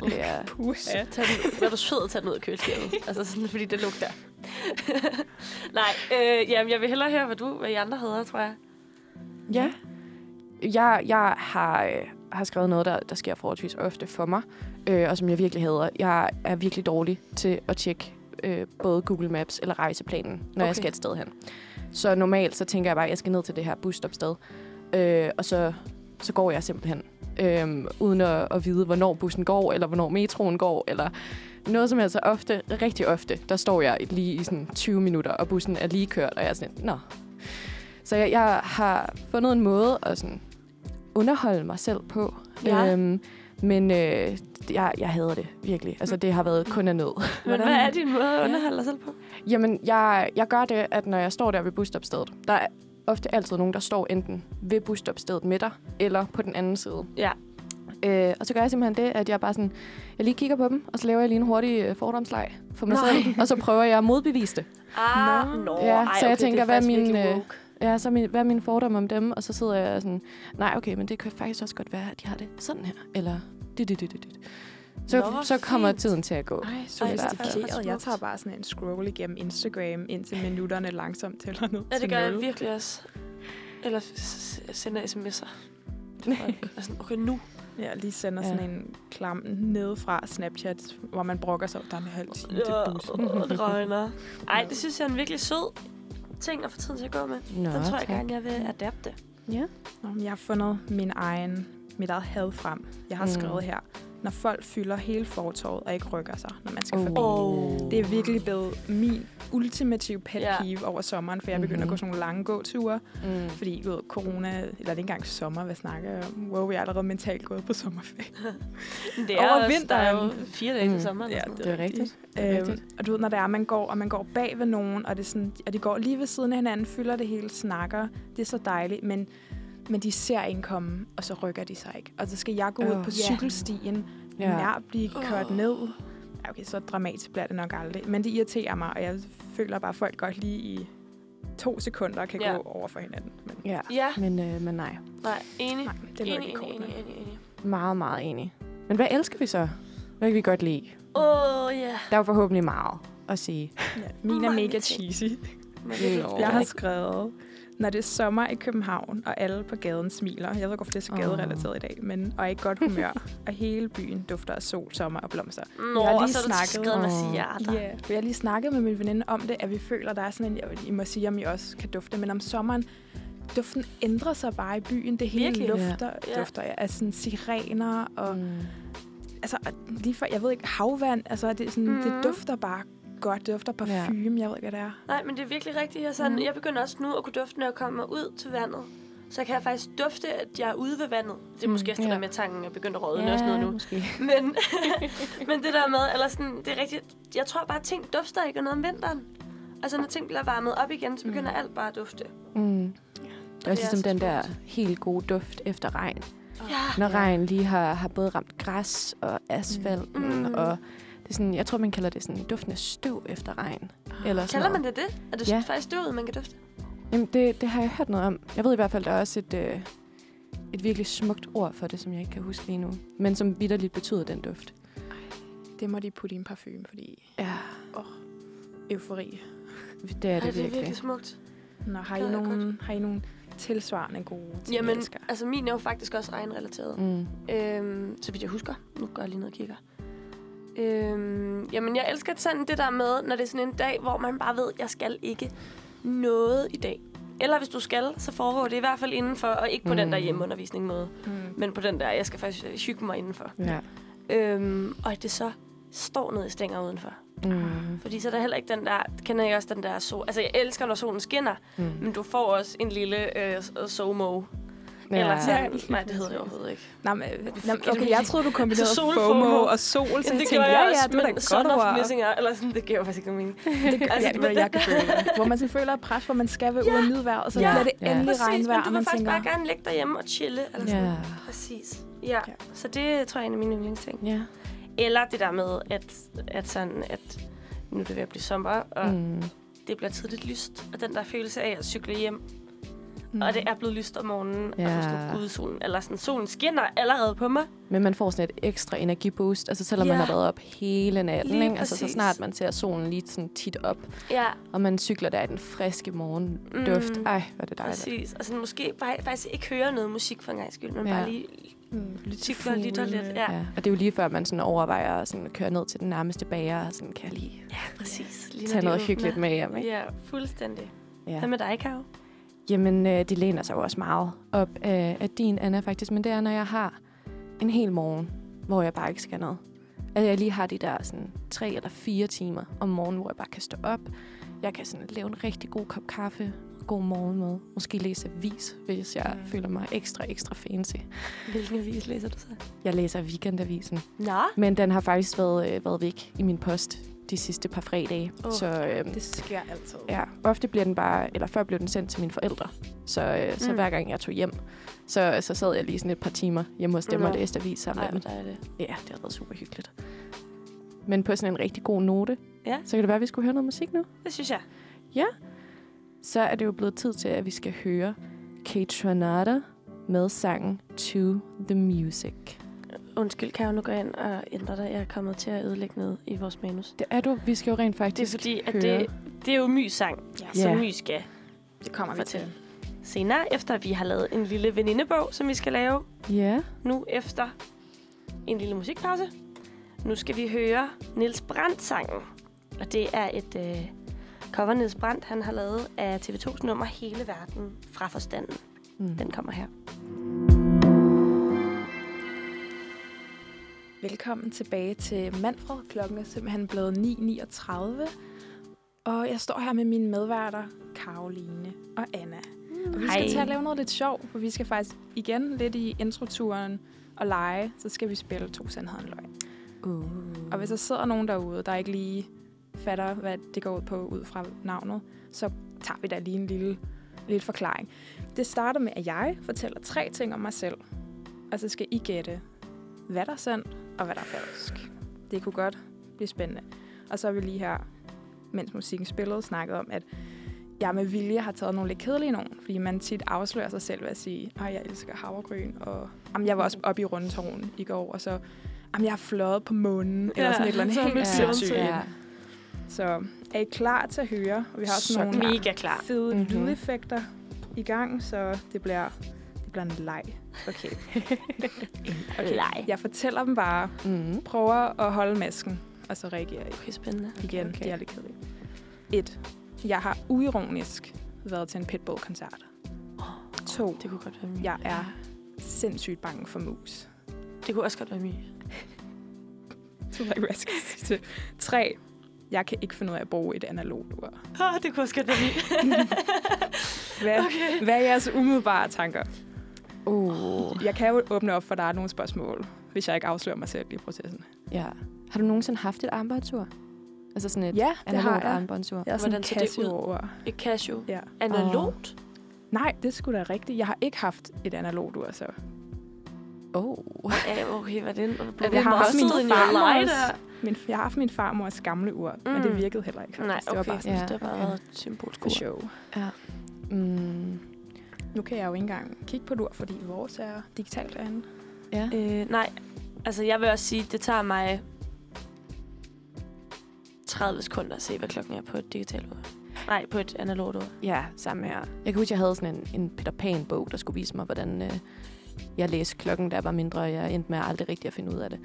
Det er, Puha. Tag den, var du sød at tage den ud af køleskabet? altså sådan, fordi det lugter. Nej, øh, jamen, jeg vil hellere høre, hvad du hvad I andre hedder, tror jeg. ja. Jeg, jeg har, øh, har skrevet noget, der, der sker forholdsvis ofte for mig, øh, og som jeg virkelig hader. Jeg er virkelig dårlig til at tjekke øh, både Google Maps eller rejseplanen, når. Okay. jeg skal et sted hen. Så normalt, så tænker jeg bare, at jeg skal ned til det her busstopsted, øh, og så, så går jeg simpelthen, øh, uden at, at vide, hvornår bussen går, eller hvornår metroen går, eller noget som helst. Ofte, rigtig ofte, der står jeg lige i sådan 20 minutter, og bussen er lige kørt, og jeg er sådan, nå. Så jeg, jeg har fundet en måde at sådan underholde mig selv på. Ja. Øhm, men øh, jeg, jeg hader det virkelig. Altså, det har været kun af nød. Men hvad er din måde at underholde dig selv på? Jamen, jeg, jeg gør det, at når jeg står der ved busstopstedet, der er ofte altid nogen, der står enten ved busstopstedet med dig, eller på den anden side. Ja. Øh, og så gør jeg simpelthen det, at jeg bare sådan, jeg lige kigger på dem, og så laver jeg lige en hurtig øh, fordomsleg for mig Nej. selv, og så prøver jeg at modbevise det. Ah, nå. Ja, ej, så jeg okay, tænker, er hvad er min, øh. Ja, så min, hvad er min fordom om dem? Og så sidder jeg sådan, nej, okay, men det kan faktisk også godt være, at de har det sådan her. Eller dit, dit, dit, dit. Så, Nå, så kommer fint. tiden til at gå. Ej, Ej, sofistikeret. hvor Jeg smukt. tager bare sådan en scroll igennem Instagram, indtil minutterne langsomt tæller ned Ja, det til gør jeg virkelig også. Eller sender sms'er. sådan, okay, nu. Jeg lige sender Ja. sådan en klam ned fra Snapchat, hvor man brokker sig, der er en halv time til bussen. Det regner. Ej, det synes jeg er en virkelig sød ting at få tiden til at gå med. Nå, Den tror jeg tak. gerne, jeg vil adapte. Ja. Nå, jeg har fundet min egen, mit eget had frem. Jeg har Mm. skrevet her, når folk fylder hele fortorvet og ikke rykker sig, når man skal Oh. forbi. Oh. Det er virkelig blevet min ultimative pet Ja. peeve over sommeren, for jeg begynder Mhm. at gå sådan nogle lange gåture, Mm. fordi ved, corona, eller det er ikke engang sommer, hvad snakker jeg om? Wow, jeg er allerede mentalt gået på sommerferie. Det Over også- Der er jo vinteren. fire dage til Mm. sommeren. Ja, og sådan det er rigtigt. Det er Øhm, og du ved, når det er, man går, og man går bag ved nogen, og, det er sådan, og de går lige ved siden af hinanden, fylder det hele, snakker. Det er så dejligt, men, men de ser en komme, og så rykker de sig ikke. Og så skal jeg gå ud Åh, på ja. cykelstien, Ja. nær blive kørt Åh. ned. Ja, okay, så dramatisk bliver det nok aldrig. Men det irriterer mig, og jeg føler bare, at folk godt lige i to sekunder kan Ja. gå over for hinanden. Men Ja, Ja, men, øh, men nej. nej, enig. nej, det er enig, enig, enig, enig, enig. Meget, meget enig. Men hvad elsker vi så? Hvad kan vi godt lide? Åh, oh, ja. Der er jo forhåbentlig meget at sige. Ja, min er mega cheesy. Nå. Jeg har skrevet, når det er sommer i København, og alle på gaden smiler. Jeg ved godt, det er så gaderelateret i dag, men og er i godt humør. og hele byen dufter af sol, sommer og blomster. Nå, Jeg har lige og så du snakket- skrevet masse Åh. hjerter. Ja, yeah. jeg har lige snakket med min veninde om det, at vi føler, der er sådan en, jeg- I må sige, om I også kan dufte, men om sommeren, duften ændrer sig bare i byen. Det hele Virkelig? lufter, Ja. ja. dufter af sådan sirener og Mm. altså, lige for, jeg ved ikke, havvand, altså det, er sådan, mm. Det dufter bare godt. Det dufter parfume, jeg ved ikke, hvad det er. Nej, men det er virkelig rigtigt. Jeg, sådan, Mhm. jeg begynder også nu at kunne dufte, når jeg kommer ud til vandet. Så kan jeg faktisk dufte, at jeg er ude ved vandet. Det er måske også det ja. der med, at tanken er begyndt at rådne og sådan noget nu. måske. Men, men det der med, eller sådan, det er rigtigt. Jeg tror bare, at ting dufter ikke noget om vinteren. Altså, når ting bliver varmet op igen, så begynder mm. alt bare at dufte. Mm. Det er også ligesom så den der helt gode duft efter regn. Ja. Når regn lige har, har både ramt græs og asfalten, Mm. mm. og det er sådan, jeg tror, man kalder det sådan duften af støv efter regn. Eller sådan Kalder man det det? Er det Ja. faktisk støvet, man kan dufte? Jamen, det, det har jeg hørt noget om. Jeg ved i hvert fald, der er også et, øh, et virkelig smukt ord for det, som jeg ikke kan huske lige nu. Men som vidderligt betyder den duft. Det må de putte i en parfume, fordi Ja, eufori. det er Ej, det det er virkelig. virkelig smukt. Nå, har, I nogle, har I nogle tilsvarende gode ting, Jamen, altså min er jo faktisk også regnrelateret. Mm. Øhm, så vidt jeg husker. Nu går jeg lige ned og kigger. Øhm, jamen, jeg elsker sådan det der med, når det er sådan en dag, hvor man bare ved, jeg skal ikke noget i dag. Eller hvis du skal, så foregår det i hvert fald indenfor, og ikke på mm. den der Mm. hjemmeundervisning måde, Mm. men på den der, jeg skal faktisk øh, hygge mig indenfor. Ja. Øhm, og at det så står nede i stænger udenfor. Mm. Fordi så er der heller ikke den der, kender jeg også den der sol. Altså, jeg elsker, når solen skinner, Mm. men du får også en lille øh, SOMO. Ja. Eller sådan. Ja. Nej, det hedder jeg overhovedet ikke. Nå, men, det okay, jeg troede, du kombinerede Så FOMO sol-FOMO. og sol, så Jamen, jeg det tænkte, ja, jeg ja, også, det er da godt ord. missing out, eller sådan, det giver jo faktisk ikke mening. Det, Altså, altså, ja, det var, jeg kan føle det. Hvor man sådan føler et pres, hvor man skal være ude og nyde vejret, og så Ja. bliver det Ja. endelig Præcis, regnvejr, men og du man vil faktisk tænker, bare gerne ligge derhjemme og chille. Eller sådan. Ja. Præcis. Ja. Ja. så det tror jeg er en af mine yndlingsting. Ja. Eller det der med, at, at, sådan, at nu er det ved at blive sommer, og. Mm. det bliver tidligt lyst. Og den der følelse af at cykle hjem, mm. og det er blevet lyst om morgenen, og du er Ja. sådan, gud, solen, eller sådan, solen skinner allerede på mig. Men man får sådan et ekstra energiboost, altså selvom Ja. man har været op hele natten, Lige ikke? Altså så snart man ser solen lige sådan tit op, Ja, og man cykler der i den friske morgenduft. Mm. Ej, hvor er det dejligt. præcis. Og sådan, måske bare, faktisk ikke høre noget musik for en gang skyld, men Ja. bare lige Mm, cykler lidt og lidt. Ja, Ja. Og det er jo lige før, man sådan overvejer at sådan køre ned til den nærmeste bager, og sådan kan jeg lige præcis. Lige tage noget hyggeligt med hjem. Ikke? Ja, fuldstændig. Ja. Hvad med dig, Karo? Jamen, øh, det læner sig jo også meget op af, af din, Anna, faktisk. Men det er, når jeg har en hel morgen, hvor jeg bare ikke skal noget. At jeg lige har de der sådan, tre eller fire timer om morgenen, hvor jeg bare kan stå op. Jeg kan sådan lave en rigtig god kop kaffe, god morgenmad. Måske læse avis, hvis jeg Mm. mm. føler mig ekstra, ekstra fancy. Hvilken avis læser du så? Jeg læser weekendavisen. Nå, Men den har faktisk været, øh, været væk i min post de sidste par fredage. Åh, så øhm, Det sker altid. Ja, ofte bliver den bare, eller før blev den sendt til mine forældre. Så, øh, så Mm. hver gang jeg tog hjem, så, så sad jeg lige sådan et par timer hjemme hos dem Nå. og læste avis sammen med dem. Ja, det har været super hyggeligt. Men på sådan en rigtig god note, Ja. så kan det være, at vi skulle høre noget musik nu. Det synes jeg. Så er det jo blevet tid til, at vi skal høre Kate Tranada med sangen To The Music. Undskyld, kan jeg nu gå ind og ændre dig? Jeg er kommet til at ødelægge noget i vores manus. Det er du. Vi skal jo rent Det er faktisk fordi, at høre. det, det er jo My sang, Ja. som Ja. My skal Det kommer vi til. fortælle. Senere, efter vi har lavet en lille venindebog, som vi skal lave Ja, nu efter en lille musikpause. Nu skal vi høre Nils Brandt sangen. Og det er et øh, cover, Nils Brandt han har lavet af TV2's nummer Hele Verden fra Forstanden. mm. Den kommer her. Velkommen tilbage til Manfred. Klokken er simpelthen blevet 9.39. Og jeg står her med mine medværter, Karoline og Anna. Og vi skal Hej. til at lave noget lidt sjov, for vi skal faktisk igen lidt i introturen og lege. Så skal vi spille to sandheder og løgn. uh. Og hvis der sidder nogen derude, der ikke lige fatter, hvad det går ud på ud fra navnet, så tager vi da lige en lille, lille forklaring. Det starter med, at jeg fortæller tre ting om mig selv. Og så skal I gætte, hvad der er sandt og hvad der er falsk. Det kunne godt blive spændende. Og så har vi lige her, mens musikken spillede, snakket om, at jeg med vilje har taget nogle lidt kedelige nogen, fordi man tit afslører sig selv ved at sige, at jeg elsker havregryn, og jamen, jeg var også oppe i Rundetårn i går, og så Jamen, jeg har fløjet på månen, ja, eller sådan et eller andet så helt sindssygt. Ja. Så er I klar til at høre? Og vi har også Så nogle. Mega klar. fede Mhm. mm-hmm. lydeffekter i gang, så det bliver, det bliver en leg. Okay. okay. Jeg fortæller dem bare, Mm. prøver at holde masken, og så reagerer I. Okay, spændende. Igen, okay. det er lidt kedeligt. Et. Jeg har uironisk været til en Pitbull-koncert. To. Det kunne godt være mig. Jeg er sindssygt bange for mus. Det kunne også godt være mig. Ved jeg ikke, hvad jeg sige. Tre. Jeg kan ikke finde ud af at bruge et analogt ur. Ah, det kunne også godt være mig. Hvad, okay. hvad er jeres umiddelbare tanker? Uh. Jeg kan jo åbne op for, at der er nogle spørgsmål, hvis jeg ikke afslører mig selv i processen. Ja. Har du nogensinde haft et armbåndsur? Altså sådan et Ja, det har analogt jeg. armbåndsur? Jeg er sådan Hvordan ser det ud? Casio-ur. Et Casio. Ja. Analogt? Nej, det skulle da rigtigt. Jeg har ikke haft et analogt ur, så. Oh. Ja, okay, hvad er det? Jeg har haft min farmors. Min, jeg har haft min farmors gamle ur, mm. men det Mm. virkede heller ikke. Nej, faktisk. okay. Det var bare sådan Ja. Det har bare Ja. et symbolsk for ord. show. Mm. Nu kan jeg jo ikke engang kigge på et ur, fordi vores er digitalt derinde. Ja. Øh, nej, altså jeg vil også sige, det tager mig 30 sekunder at se, hvad klokken er på et digitalt ur. Nej, på et analogt ur. Ja, samme her. Jeg kan huske, jeg havde sådan en, en Peter Pan-bog, der skulle vise mig, hvordan øh, jeg læste klokken, der var mindre, og jeg endte med aldrig rigtig at finde ud af det.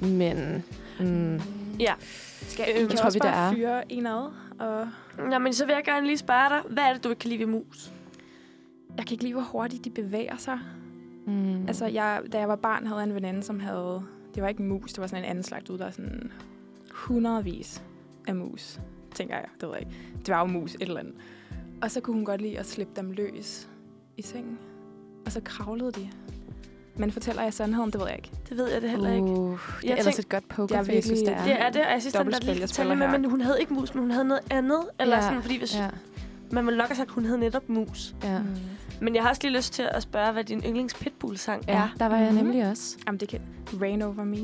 Men... Mm, Ja. Skal, Øhm, jeg kan tror, også vi, der bare er. fyre en ad. Og Nå, men så vil jeg gerne lige spørge dig, hvad er det, du ikke kan lide ved mus? jeg kan ikke lide, hvor hurtigt de bevæger sig. mm, Altså, jeg, da jeg var barn, havde jeg en veninde, som havde... Det var ikke en mus, det var sådan en anden slags ud. Der er sådan hundredvis af mus, tænker jeg. Det ved jeg ikke. Dværgmus, et eller andet. Og så kunne hun godt lide at slippe dem løs i sengen. Og så kravlede de. Men fortæller jeg sandheden? Det ved jeg ikke. Det ved jeg det heller ikke. Uh, det Jeg er ellers tænk- et godt Jeg er pokerface, hvis virkelig- det er. Det er det, og jeg synes, den der lige jeg fortæller med, men hun havde ikke mus, men hun havde noget andet. Eller Ja. sådan, fordi hvis, Ja, man ville nok have sagt, at hun havde netop mus. ja. Mm. Men jeg har også lige lyst til at spørge, hvad din yndlings pitbull-sang ja, er. der var jeg Mhm. nemlig også. Jamen, det kan... Rain over me.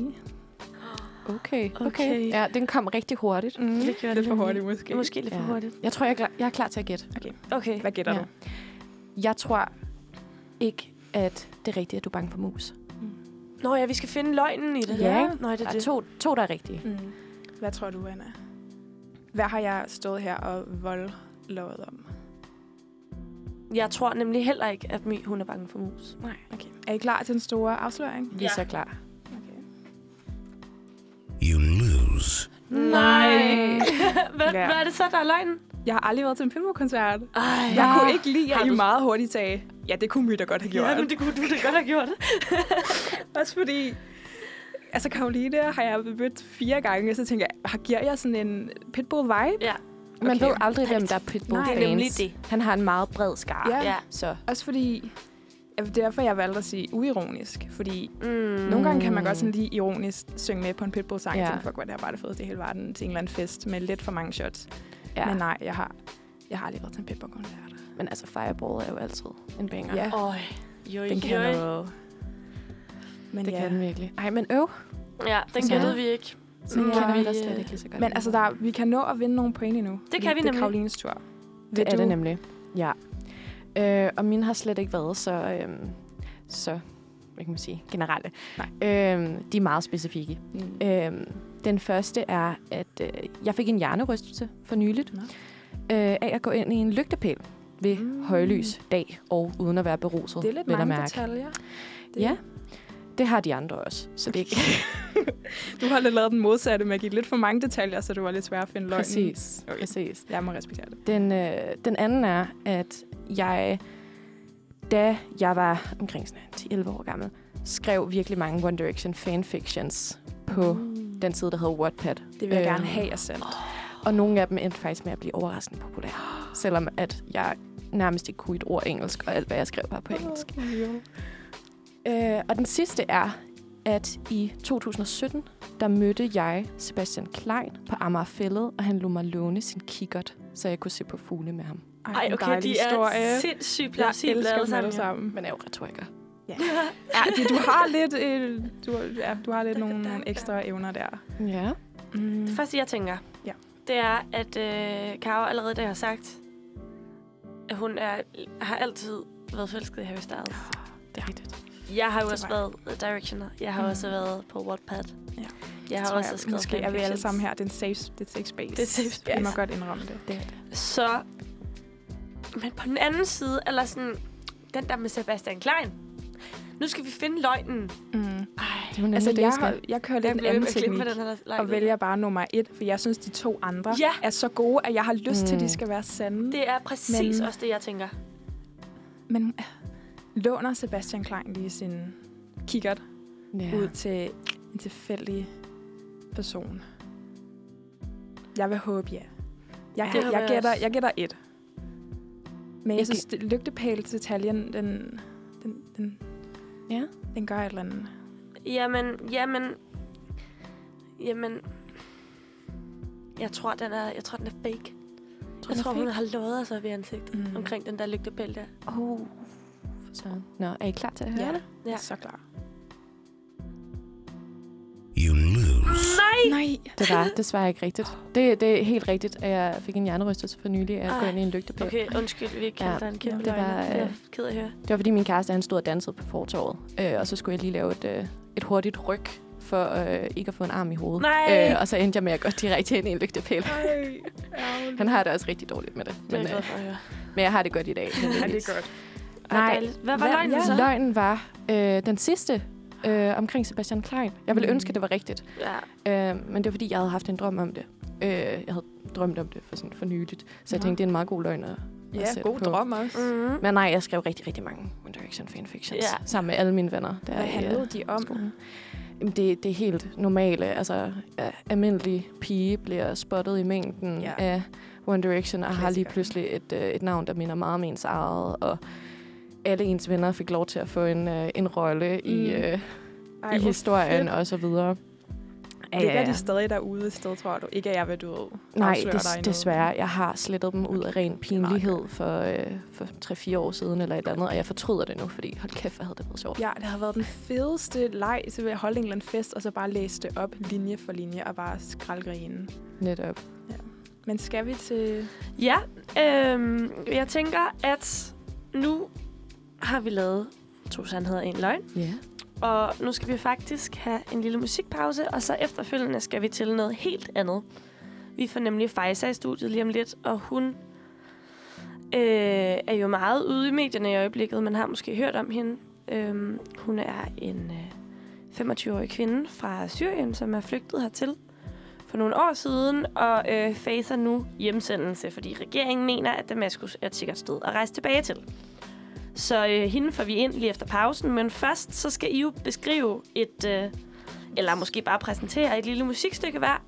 Okay, okay. Okay. Ja, den kom rigtig hurtigt. Mm. Det Lidt for hurtigt, måske. Måske lidt for Ja. hurtigt. Jeg tror, jeg er, klar, jeg er klar til at gætte. Okay. Hvad gætter Ja. du? Jeg tror ikke, at det er rigtigt, at du er bange for mus. Nå ja, vi skal finde løgnen i det. Ja, ikke? Nå, det Der er det. to, to, der er rigtige. Mm. Hvad tror du, Anna? Hvad har jeg stået her og voldlovet om? Jeg tror nemlig heller ikke, at My, hun er bange for mus. Nej, okay. Er I klar til den store afsløring? Vi er så klar. Okay. You lose. Nej. hvad, Ja. hvad er det så, der er løgnen? Jeg har aldrig været til en Pitbull-koncert. Ej, Jeg kunne ikke lide, Har at I du- meget hurtigt sagde, ja, det kunne My da godt have gjort. Ja, men det kunne du da godt have gjort. Også fordi, altså Karoline har jeg mødt fire gange, og så tænker jeg, har- giver jeg sådan en Pitbull-vibe? Ja, Man Okay. ved aldrig, hvem der er pitbull Nej. det er nemlig det. Han har en meget bred skare. Ja. Ja. Så Også fordi, ja, det er derfor, jeg valgte at sige uironisk. Fordi Mm. nogle gange kan man godt sådan lige ironisk synge med på en Pitbull-sang. Ja. Ja. Tænke, fuck, hvor det er bare det fedeste i hele verden til en eller anden fest med lidt for mange shots. ja. Men nej, jeg har, jeg har aldrig været til en Pitbull-koncert. men altså, Fireball er jo altid en banger. Ja. Øj, joj, Den kan noget. Men Det ja. kan den virkelig. Ej, men øv. Ja, den Så- gættede vi ikke. Så Ja. kender vi dig øh, slet ikke lige så godt. Men altså, der, vi kan nå at vinde nogle point endnu. fordi kan vi Det nemlig. er Karolines tur. det er det nemlig. Ja. Øh, og mine har slet ikke været så, øhm, så hvad kan man sige, generelle. Nej. Øhm, de er meget specifikke. Mm. Øhm, den første er, at øh, jeg fik en hjernerystelse for nyligt øh, af at gå ind i en lygtepæl ved Mm. højlys dag og uden at være beruset. Det er lidt mange mærke. detaljer. Det, Ja, det har de andre også. Så det ikke Du har lidt lavet den modsatte med at give lidt for mange detaljer, så det var lidt svært at finde løgnen. præcis. Okay. præcis. Jeg må respektere det. Den, øh, den anden er, at jeg, da jeg var omkring sådan 10-11 år gammel, skrev virkelig mange One Direction fanfictions på Mm. den side, der hedder Wattpad. Det vil jeg Øhm, gerne have jer selv. Og nogle af dem endte faktisk med at blive overraskende populære. Selvom at jeg nærmest ikke kunne et ord engelsk, og alt, hvad jeg skrev, var på engelsk. Øh, og den sidste er, at i 2017, der mødte jeg Sebastian Klein på Amagerfællet, og han lod mig låne sin kikkert, så jeg kunne se på fugle med ham. Ej, en okay, de er historie. sindssygt elsker alle dem alle sammen. sammen. Men er jo retoriker. Ja, det, du har lidt, øh, du, ja, du har lidt da, nogle da. ekstra evner der. Ja. Mm. Det første, jeg tænker, Ja. det er, at øh, Karo allerede der har sagt, at hun er, har altid været forelsket i Harry Styles. Det er rigtigt. Jeg har jo Det også været directioner. Jeg har Mm. også været på Wattpad. Ja. Jeg har tror også jeg, skrevet Måske er vi alle sammen her. Det er en safe, det er safe space. Det er safe space. må godt indrømme det. det, er det. Så, men på den anden side, eller sådan, den der med Sebastian Klein. Nu skal vi finde løgnen. Mm. Ej, Det er Altså, det, jeg, har, jeg kører lidt jeg en anden teknik. den og vælger bare nummer et, for jeg synes, de to andre Ja. er så gode, at jeg har lyst mm. til, at Mm. de skal være sande. Det er præcis Men- også det, jeg tænker. Men øh, låner Sebastian Klein lige sin kikkert Ja. ud til en tilfældig person? Jeg vil håbe ja. Jeg, ja, jeg, jeg gætter, jeg gætter et. Men jeg, synes, det, lygtepæl-detaljen, den, den, den, Ja. den gør et eller andet. Jamen, jamen, jamen, jeg tror, den er, jeg tror, den er fake. Tror jeg tror, er hun fake? har lovet os op i ansigtet Mm. omkring den der lygtepæl der. Oh, for søren. Nå, er I klar til at høre Ja. det? Ja. Ja. Så klar. You lose. Nej! Nej! Det var desværre ikke rigtigt. Det, det er helt rigtigt, at jeg fik en hjernerystelse for nylig af at gå ind i en lygtepæl. Okay, undskyld, vi ikke Ja, dig en kæmpe det var. Det er øh, ked af at høre. Det var fordi min kæreste han stod og dansede på fortorvet, øh, og så skulle jeg lige lave et, øh, et hurtigt ryg for øh, ikke at få en arm i hovedet. Nej! Øh, og så endte jeg med at gå direkte ind i en lygtepæl. Ej, Han har det også rigtig dårligt med det. Det er Men, jeg glad øh, for at høre. men jeg har det godt i dag. Ja, det er godt. Ej, Nej. Hvad var Hvad- løgnen ja. så? Løgnen var øh, den sidste øh, omkring Sebastian Klein. Jeg ville Mm. ønske, at det var rigtigt. Ja. Øh, men det var fordi, jeg havde haft en drøm om det. Øh, jeg havde drømt om det for, sådan, for nyligt. Så jeg Nå. tænkte, det er en meget god løgn at, at Ja, sætte god på. drøm også. Mm-hmm. Men nej, jeg skrev rigtig, rigtig mange One Direction fanfictions. Ja. Sammen med alle mine venner. Der Hvad i, øh, handlede de om? skolen. Jamen, det, det er helt normale. Altså, ja, almindelig pige bliver spottet i mængden Ja. ja. af One Direction, og har lige pludselig et, øh, et navn, der minder meget om ens eget. Og alle ens venner fik lov til at få en, øh, en rolle mm. i, øh, Ej, i historien fedt. og så videre. Ligger de stadig derude et sted, tror du? Ikke at jeg vil, du ved, Nej, des, dig i noget. desværre. Jeg har slettet dem ud af ren pinlighed for, øh, for 3-4 år siden eller et andet, og jeg fortryder det nu, fordi hold kæft, hvor havde det været sjovt. Ja, det har været den fedeste leg, så vil jeg holde en eller anden fest, og så bare læse det op linje for linje, og bare skraldgrine. Netop. Men skal vi til... Ja, øhm, jeg tænker, at nu har vi lavet to sandheder og en løgn. Ja. Og nu skal vi faktisk have en lille musikpause, og så efterfølgende skal vi til noget helt andet. Vi får nemlig Faisa i studiet lige om lidt, og hun øh, er jo meget ude i medierne i øjeblikket. Man har måske hørt om hende. Øhm, hun er en øh, 25-årig kvinde fra Syrien, som er flygtet hertil for nogle år siden, og øh, facer nu hjemsendelse, fordi regeringen mener, at Damaskus er et sikkert sted at rejse tilbage til. Så øh, hende får vi ind lige efter pausen, men først så skal I jo beskrive et, øh, eller måske bare præsentere et lille musikstykke hver.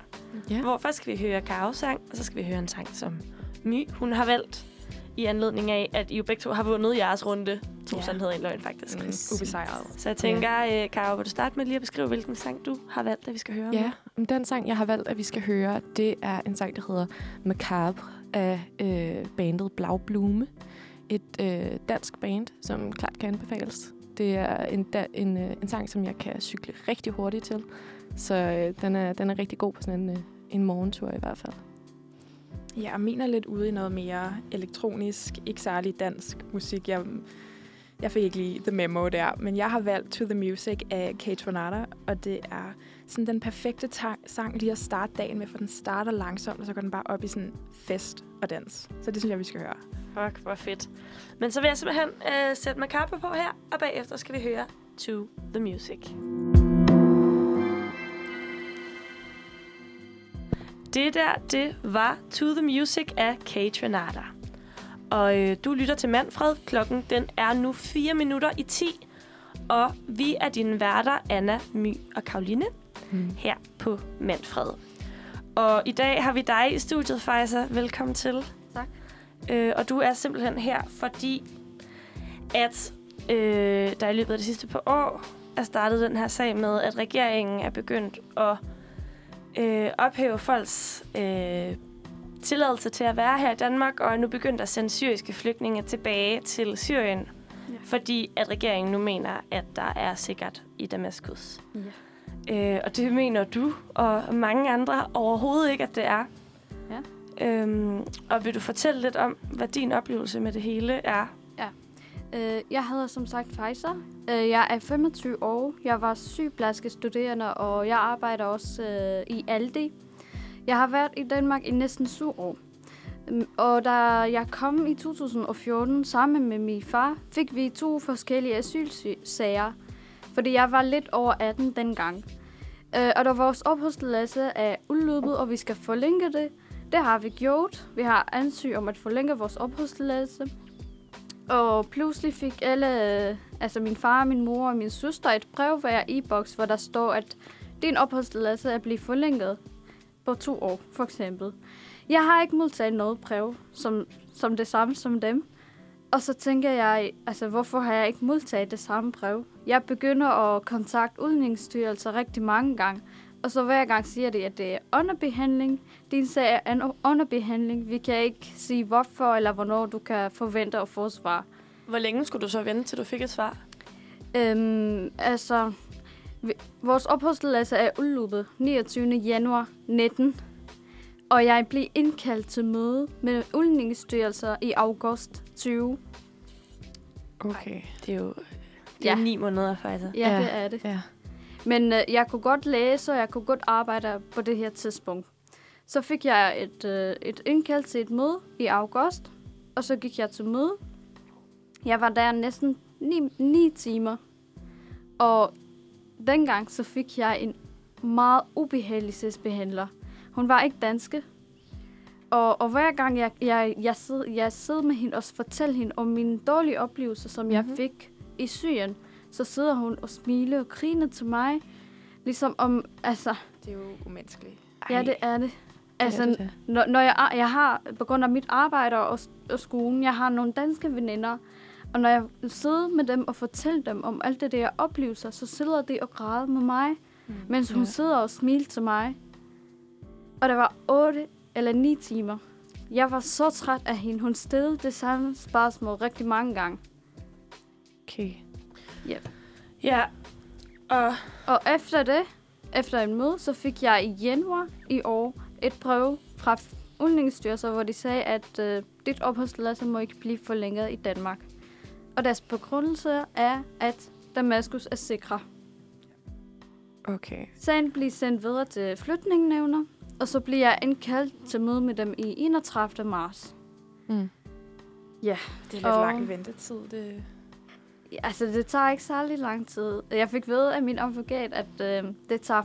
Ja. Hvor først skal vi høre Karos sang, og så skal vi høre en sang, som My, hun har valgt i anledning af, at I jo begge to har vundet jeres runde. To Ja. ja. sandheder i løgn, faktisk. Mm, ubesejret. Så jeg tænker, øh, Karo, vil du starte med lige at beskrive, hvilken sang du har valgt, at vi skal høre? Ja, men den sang, jeg har valgt, at vi skal høre, det er en sang, der hedder Macabre af øh, bandet Blau Blume. Et øh, dansk band, som klart kan anbefales. Det er en, da, en, øh, en sang, som jeg kan cykle rigtig hurtigt til. Så øh, den, er, den er rigtig god på sådan en, øh, en morgentur i hvert fald. Ja, og min er lidt ude i noget mere elektronisk, ikke særlig dansk musik. Jeg, jeg fik ikke lige the memo der, men jeg har valgt To The Music af Kate Renata, og det er sådan den perfekte ta- sang lige at starte dagen med, for den starter langsomt, og så går den bare op i sådan fest og dans. Så det synes jeg, vi skal høre. Fuck, hvor fedt. Men så vil jeg simpelthen øh, sætte Macabre på her, og bagefter skal vi høre To The Music. Det der, det var To The Music af Kate Renata. Og øh, du lytter til Manfred. Klokken den er nu 4 minutter i 10. Og vi er dine værter, Anna, My og Karoline, Mm. her på Manfred. Og i dag har vi dig i studiet, Fejsa. Velkommen til. Øh, og du er simpelthen her, fordi at øh, der i løbet af de sidste par år er startet den her sag med, at regeringen er begyndt at øh, ophæve folks øh, tilladelse til at være her i Danmark, og er nu begyndt at sende syriske flygtninge tilbage til Syrien, ja. fordi at regeringen nu mener, at der er sikkert i Damaskus. Ja. Øh, og det mener du og mange andre overhovedet ikke, at det er. Øhm, og vil du fortælle lidt om, hvad din oplevelse med det hele er? Ja. Øh, jeg hedder som sagt Pfizer. Øh, Jeg er 25 år. Jeg var sygeplejerske studerende, og jeg arbejder også øh, i Aldi. Jeg har været i Danmark i næsten syv år. Mm, og da jeg kom i 2014 sammen med min far, fik vi to forskellige asylsager, fordi jeg var lidt over 18 dengang. Øh, og da vores opholdstilladelse er udløbet, og vi skal forlænge det, det har vi gjort. Vi har ansøgt om at forlænge vores opholdstilladelse. Og pludselig fik alle, øh, altså min far, min mor og min søster, et brev hver e-boks, hvor der står, at din opholdstilladelse er blevet forlænget på to år, for eksempel. Jeg har ikke modtaget noget brev, som, som det samme som dem. Og så tænker jeg, altså hvorfor har jeg ikke modtaget det samme brev? Jeg begynder at kontakte udlændingsstyrelser rigtig mange gange, og så hver gang siger de, at det er underbehandling. Din sag er en underbehandling. Vi kan ikke sige hvorfor eller hvornår du kan forvente at få svar. Hvor længe skulle du så vente, til du fik et svar? Øhm, altså, vi- vores opholdstilladelse er udløbet 29. januar 19. Og jeg blev indkaldt til møde med udlændingsstyrelser i august 20. Okay. Det er jo det er Ja. ni måneder, faktisk. Ja, Ja. det er det. Ja. Men øh, jeg kunne godt læse, og jeg kunne godt arbejde på det her tidspunkt. Så fik jeg et, øh, et indkald til et møde i august, og så gik jeg til møde. Jeg var der næsten 9, 9 timer, og dengang så fik jeg en meget ubehagelig sagsbehandler. Hun var ikke danske, og, og hver gang jeg, jeg, jeg, sidder, jeg sidder med hende og fortæller hende om mine dårlige oplevelser, som mm-hmm. jeg Mhm. fik i Syrien, så sidder hun og smiler og griner til mig. Ligesom om, altså, Det er jo umenneskeligt. ja, det er det. Altså, det da. når, når jeg, jeg har, på grund af mit arbejde og, og skolen, jeg har nogle danske veninder, og når jeg sidder med dem og fortæller dem om alt det der oplevelser, så sidder de og græder med mig, mm. mens hun Ja. ja. sidder og smiler til mig. Og det var 8 eller 9 timer. Jeg var så træt af hende. Hun stillede det samme spørgsmål rigtig mange gange. Okay. Ja, og Og efter det, efter en møde, så fik jeg i januar i år et brev fra Udlændingsstyrelsen, hvor de sagde, at øh, dit opholdstilladelse må ikke blive forlænget i Danmark. Og deres begrundelse er, at Damaskus er sikre. Okay. Sagen bliver sendt videre til flytningnævner, og så bliver jeg indkaldt til møde med dem i 31. marts. Mm. Det er lidt Og- lang ventetid. Det... Altså, det tager ikke særlig lang tid. Jeg fik ved af min advokat, at øh, det tager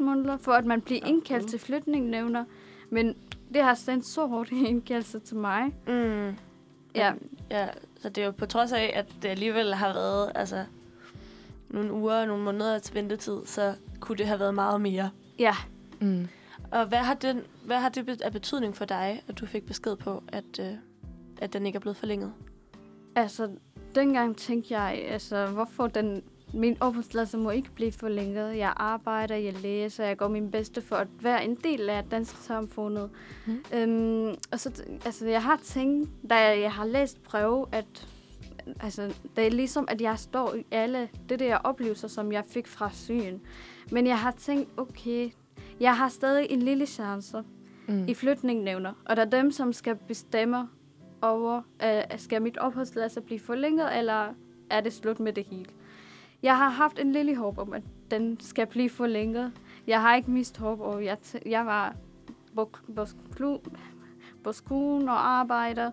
5-6 måneder, for at man bliver indkaldt til flytningnævner. Men det har sendt så hårdt indkaldelse til mig. mm, Ja, ja, så det er jo på trods af, at det alligevel har været altså, nogle uger og nogle måneder til ventetid, så kunne det have været meget mere. ja. Mm. Og hvad har, den, hvad har det af betydning for dig, at du fik besked på, at, øh, at den ikke er blevet forlænget? Altså, dengang tænkte jeg, altså, hvorfor den, min opholdstilladelse må ikke blive forlænget. Jeg arbejder, jeg læser, jeg går min bedste for at være en del af dansk samfundet. Mm. Øhm, og så, altså, jeg har tænkt, da jeg, jeg har læst breve, at altså, det er ligesom, at jeg står i alle det der oplevelser, som jeg fik fra Syrien. Men jeg har tænkt, okay, jeg har stadig en lille chance Mm. i flytningnævner, og der er dem, som skal bestemme over, øh, skal mit opholdstilladelse blive forlænget, eller er det slut med det hele. Jeg har haft en lille håb om, at den skal blive forlænget. Jeg har ikke mist håb, og jeg, t- jeg var på, på, på skolen og arbejder,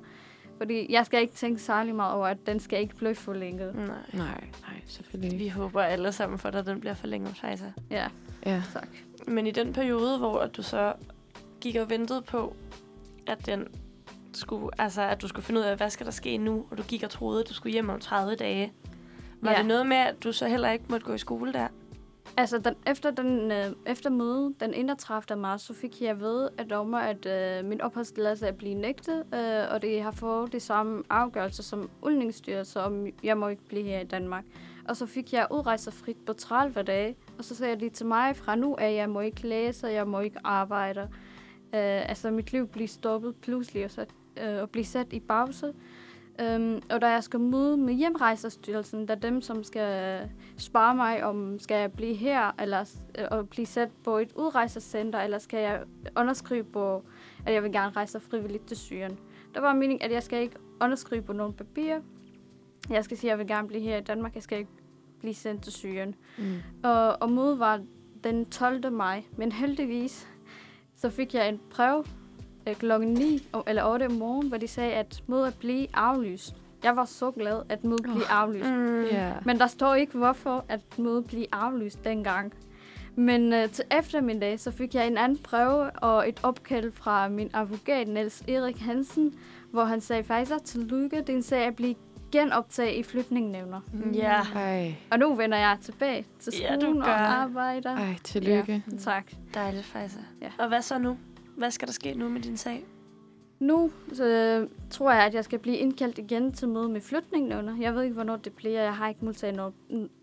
fordi jeg skal ikke tænke særlig meget over, at den skal ikke blive forlænget. Nej. Nej, nej, selvfølgelig. Vi håber alle sammen for dig, at den bliver forlænget, Faisa. Ja, Ja. tak. Men i den periode, hvor at du så gik og ventede på, at den skulle, altså at du skulle finde ud af, hvad skal der ske nu, og du gik og troede, at du skulle hjem om 30 dage. Var Ja. det noget med, at du så heller ikke måtte gå i skole der? Altså, den, efter, den, øh, efter mødet den 31. marts, så fik jeg ved af dommer, at øh, min opholdstilladelse er blevet nægtet, øh, og det har fået det samme afgørelse som udlændingsstyrelse, om jeg må ikke blive her i Danmark. Og så fik jeg udrejsefrit på 30 dage, og så sagde de til mig fra nu af, at jeg må ikke læse, jeg må ikke arbejde. Øh, altså, mit liv bliver stoppet pludselig og, sat, øh, og blive sat i pause. Um, og da jeg skal møde med hjemrejserstyrelsen, der er dem, som skal spørge mig, om skal jeg blive her, eller øh, og blive sat på et udrejsecenter, eller skal jeg underskrive på, at jeg vil gerne rejse frivilligt til Syrien. Der var meningen, at jeg skal ikke underskrive på nogle papirer. Jeg skal sige, at jeg vil gerne blive her i Danmark. Jeg skal ikke blive sendt til Syrien. Mm. Og, og mødet var den 12. maj, men heldigvis så fik jeg en brev øh, klokken 9 om- eller 8 om morgenen, hvor de sagde, at mødet blev aflyst. Jeg var så glad, at mødet blev aflyst. Mm. Ja. Men der står ikke, hvorfor at mødet blev aflyst dengang. Men øh, til eftermiddag, så fik jeg en anden prøve og et opkald fra min advokat, Niels Erik Hansen, hvor han sagde faktisk tillykke, din sag er blevet genoptaget i flytningnævner. Ja. Ej, Og nu vender jeg tilbage til Ja, du skolen og gør. arbejder. ej, tillykke. Ja, tak. Dejligt, Faisa. Ja. Og hvad så nu? Hvad skal der ske nu med din sag? Nu så, tror jeg, at jeg skal blive indkaldt igen til møde med flytningnævner. Jeg ved ikke, hvornår det bliver. Jeg har ikke modtaget noget,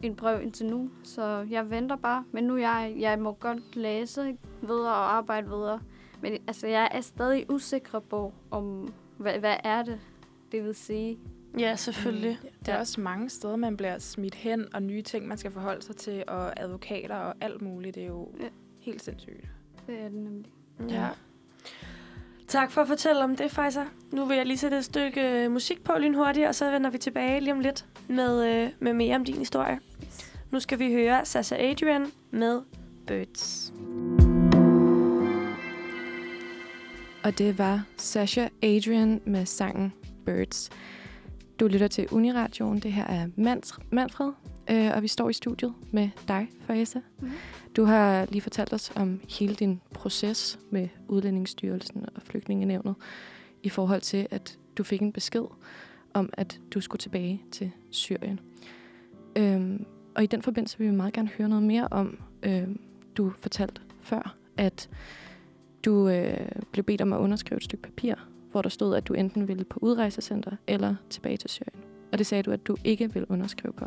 en brev indtil nu, så jeg venter bare. Men nu jeg, jeg må godt læse videre og arbejde videre. Men altså, jeg er stadig usikker på, om hvad, hvad er det, det vil sige. Ja, selvfølgelig. Mm. Der er også mange steder, man bliver smidt hen, og nye ting, man skal forholde sig til, og advokater og alt muligt. Det er jo Ja. helt sindssygt. Det er det nemlig. Ja. Tak for at fortælle om det, Faisa. Nu vil jeg lige sætte et stykke øh, musik på lynhurtigt, og så vender vi tilbage lige om lidt med, øh, med mere om din historie. Nu skal vi høre Sasha Adrian med Birds. Og det var Sasha Adrian med sangen Birds. Du lytter til Uniradioen. Det her er Mans- Manfred, øh, og vi står i studiet med dig, Faisa. Mhm. Du har lige fortalt os om hele din proces med Udlændingsstyrelsen og Flygtningenævnet i forhold til, at du fik en besked om, at du skulle tilbage til Syrien. Øhm, og i den forbindelse vil vi meget gerne høre noget mere om, øhm, du fortalte før, at du øh, blev bedt om at underskrive et stykke papir, hvor der stod, at du enten ville på udrejsecenter eller tilbage til Syrien. Og det sagde du, at du ikke vil underskrive på.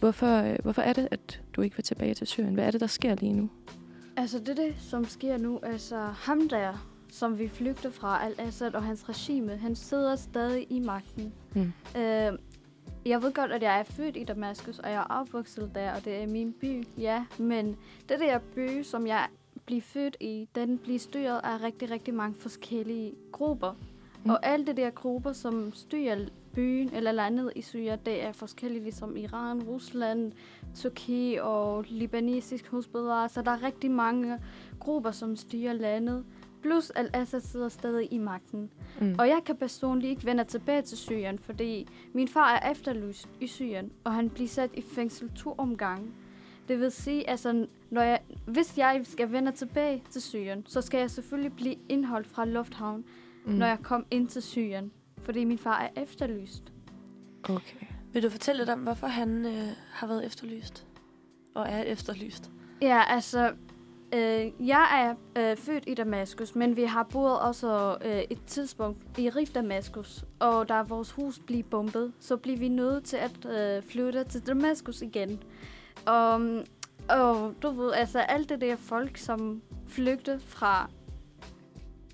Hvorfor, øh, hvorfor er det, at du ikke vil tilbage til Syrien? Hvad er det, der sker lige nu? Altså, det det, som sker nu. Altså, ham der, som vi flygter fra, Al-Assad og hans regime, han sidder stadig i magten. Mm. Øh, jeg ved godt, at jeg er født i Damaskus, og jeg er opvokset der, og det er min by, ja. Men det der by, som jeg bliver født i, den bliver styret af rigtig, rigtig mange forskellige grupper. Mm. Og alle de der grupper, som styrer byen eller landet i Syrien, det er forskellige, ligesom Iran, Rusland, Tyrkiet og libanesisk hovedstad. Så der er rigtig mange grupper, som styrer landet. Plus Al-Assad sidder stadig i magten. Mm. Og jeg kan personligt ikke vende tilbage til Syrien, fordi min far er efterlyst i Syrien, og han bliver sat i fængsel to omgange. Det vil sige, altså, når jeg, hvis jeg skal vende tilbage til Syrien, så skal jeg selvfølgelig blive indholdt fra lufthavn, mm. når jeg kom ind til Syrien, fordi min far er efterlyst. Okay. Vil du fortælle lidt om, hvorfor han øh, har været efterlyst? Og er efterlyst? Ja, altså, øh, jeg er øh, født i Damaskus, men vi har boet også øh, et tidspunkt i Rif Damaskus, og da vores hus blev bombet, så blev vi nødt til at øh, flytte til Damaskus igen. Og, og du ved, altså alt det der folk, som flygter fra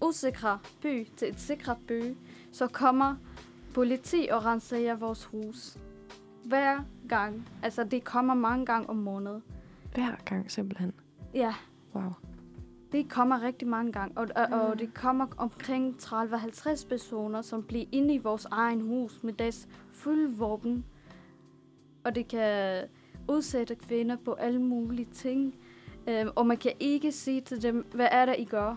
usikre by til et sikret by, så kommer politi og renser vores hus. Hver gang. Altså, det kommer mange gange om måneden. Hver gang simpelthen. Ja, Wow. det kommer rigtig mange gange, og, og, og det kommer omkring 30-50 personer, som bliver inde i vores egen hus med deres fulde våben. Og det kan udsætte kvinder på alle mulige ting. Øhm, og man kan ikke sige til dem, hvad er der, I gør?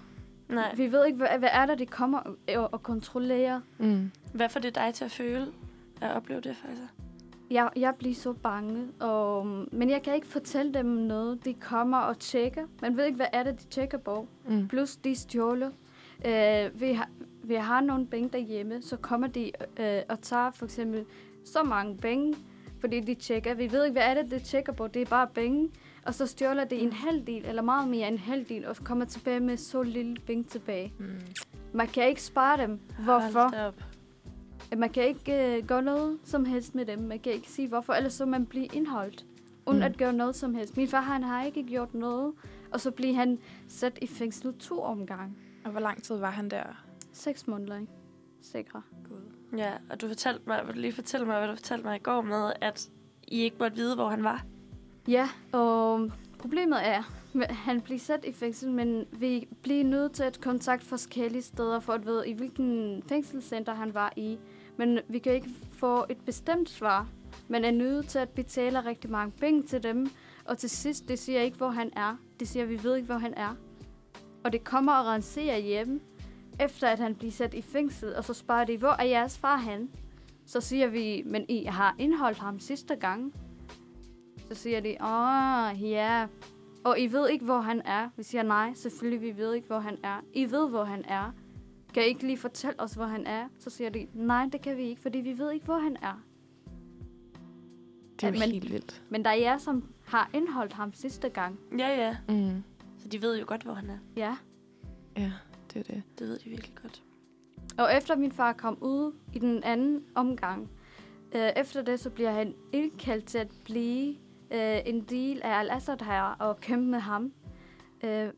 Nej. Vi ved ikke, hvad, hvad er der, de kommer og, og, kontrollerer. Mm. Hvad får det dig til at føle at opleve det, Faisa? Jeg, jeg bliver så bange, og, men jeg kan ikke fortælle dem noget. De kommer og tjekker. Man ved ikke, hvad er det, de tjekker på. Mm. Plus de stjåler. Øh, vi, har, vi har nogle penge derhjemme, så kommer de øh, og tager for eksempel så mange penge, fordi de tjekker. Vi ved ikke, hvad er det, de tjekker på. Det er bare penge. Og så stjåler de en halv del, eller meget mere end en halv del, og kommer tilbage med så lille penge tilbage. Mm. Man kan ikke spare dem. Hvorfor? Man kan ikke øh, gøre noget som helst med dem. Man kan ikke sige hvorfor, ellers så man bliver indholdt. Uden Mm. mm. at gøre noget som helst. Min far, han har ikke gjort noget. Og så bliver han sat i fængsel to omgange. Og hvor lang tid var han der? Seks måneder, ikke? Sikre. Gud. Ja, og du fortalte mig, vil du lige fortælle mig, hvad du fortalte mig i går med, at I ikke måtte vide, hvor han var? Ja, og problemet er, at han bliver sat i fængsel, men vi bliver nødt til at kontakte forskellige steder for at vide, i hvilken fængselscenter han var i. Men vi kan ikke få et bestemt svar. Man er nødt til at betale rigtig mange penge til dem. Og til sidst, det siger ikke, hvor han er. Det siger, vi ved ikke, hvor han er. Og det kommer og renserer hjemme, efter at han bliver sat i fængsel. Og så spørger de, hvor er jeres far han? Så siger vi, men I har indholdt ham sidste gang. Så siger de, åh, ja. Og I ved ikke, hvor han er. Vi siger, nej, selvfølgelig, vi ved ikke, hvor han er. I ved, hvor han er. Kan I ikke lige fortælle os, hvor han er? Så siger de, nej, det kan vi ikke, fordi vi ved ikke, hvor han er. Det er Ja, men- helt vildt. Men der er jer, som har indholdt ham sidste gang. Ja, ja. Mm. Så de ved jo godt, hvor han er. Ja. Ja, det er det. Det ved de virkelig godt. Og efter min far kom ud i den anden omgang, øh, efter det, så bliver han indkaldt til at blive øh, en del af Al-Assad her og kæmpe med ham. Øh,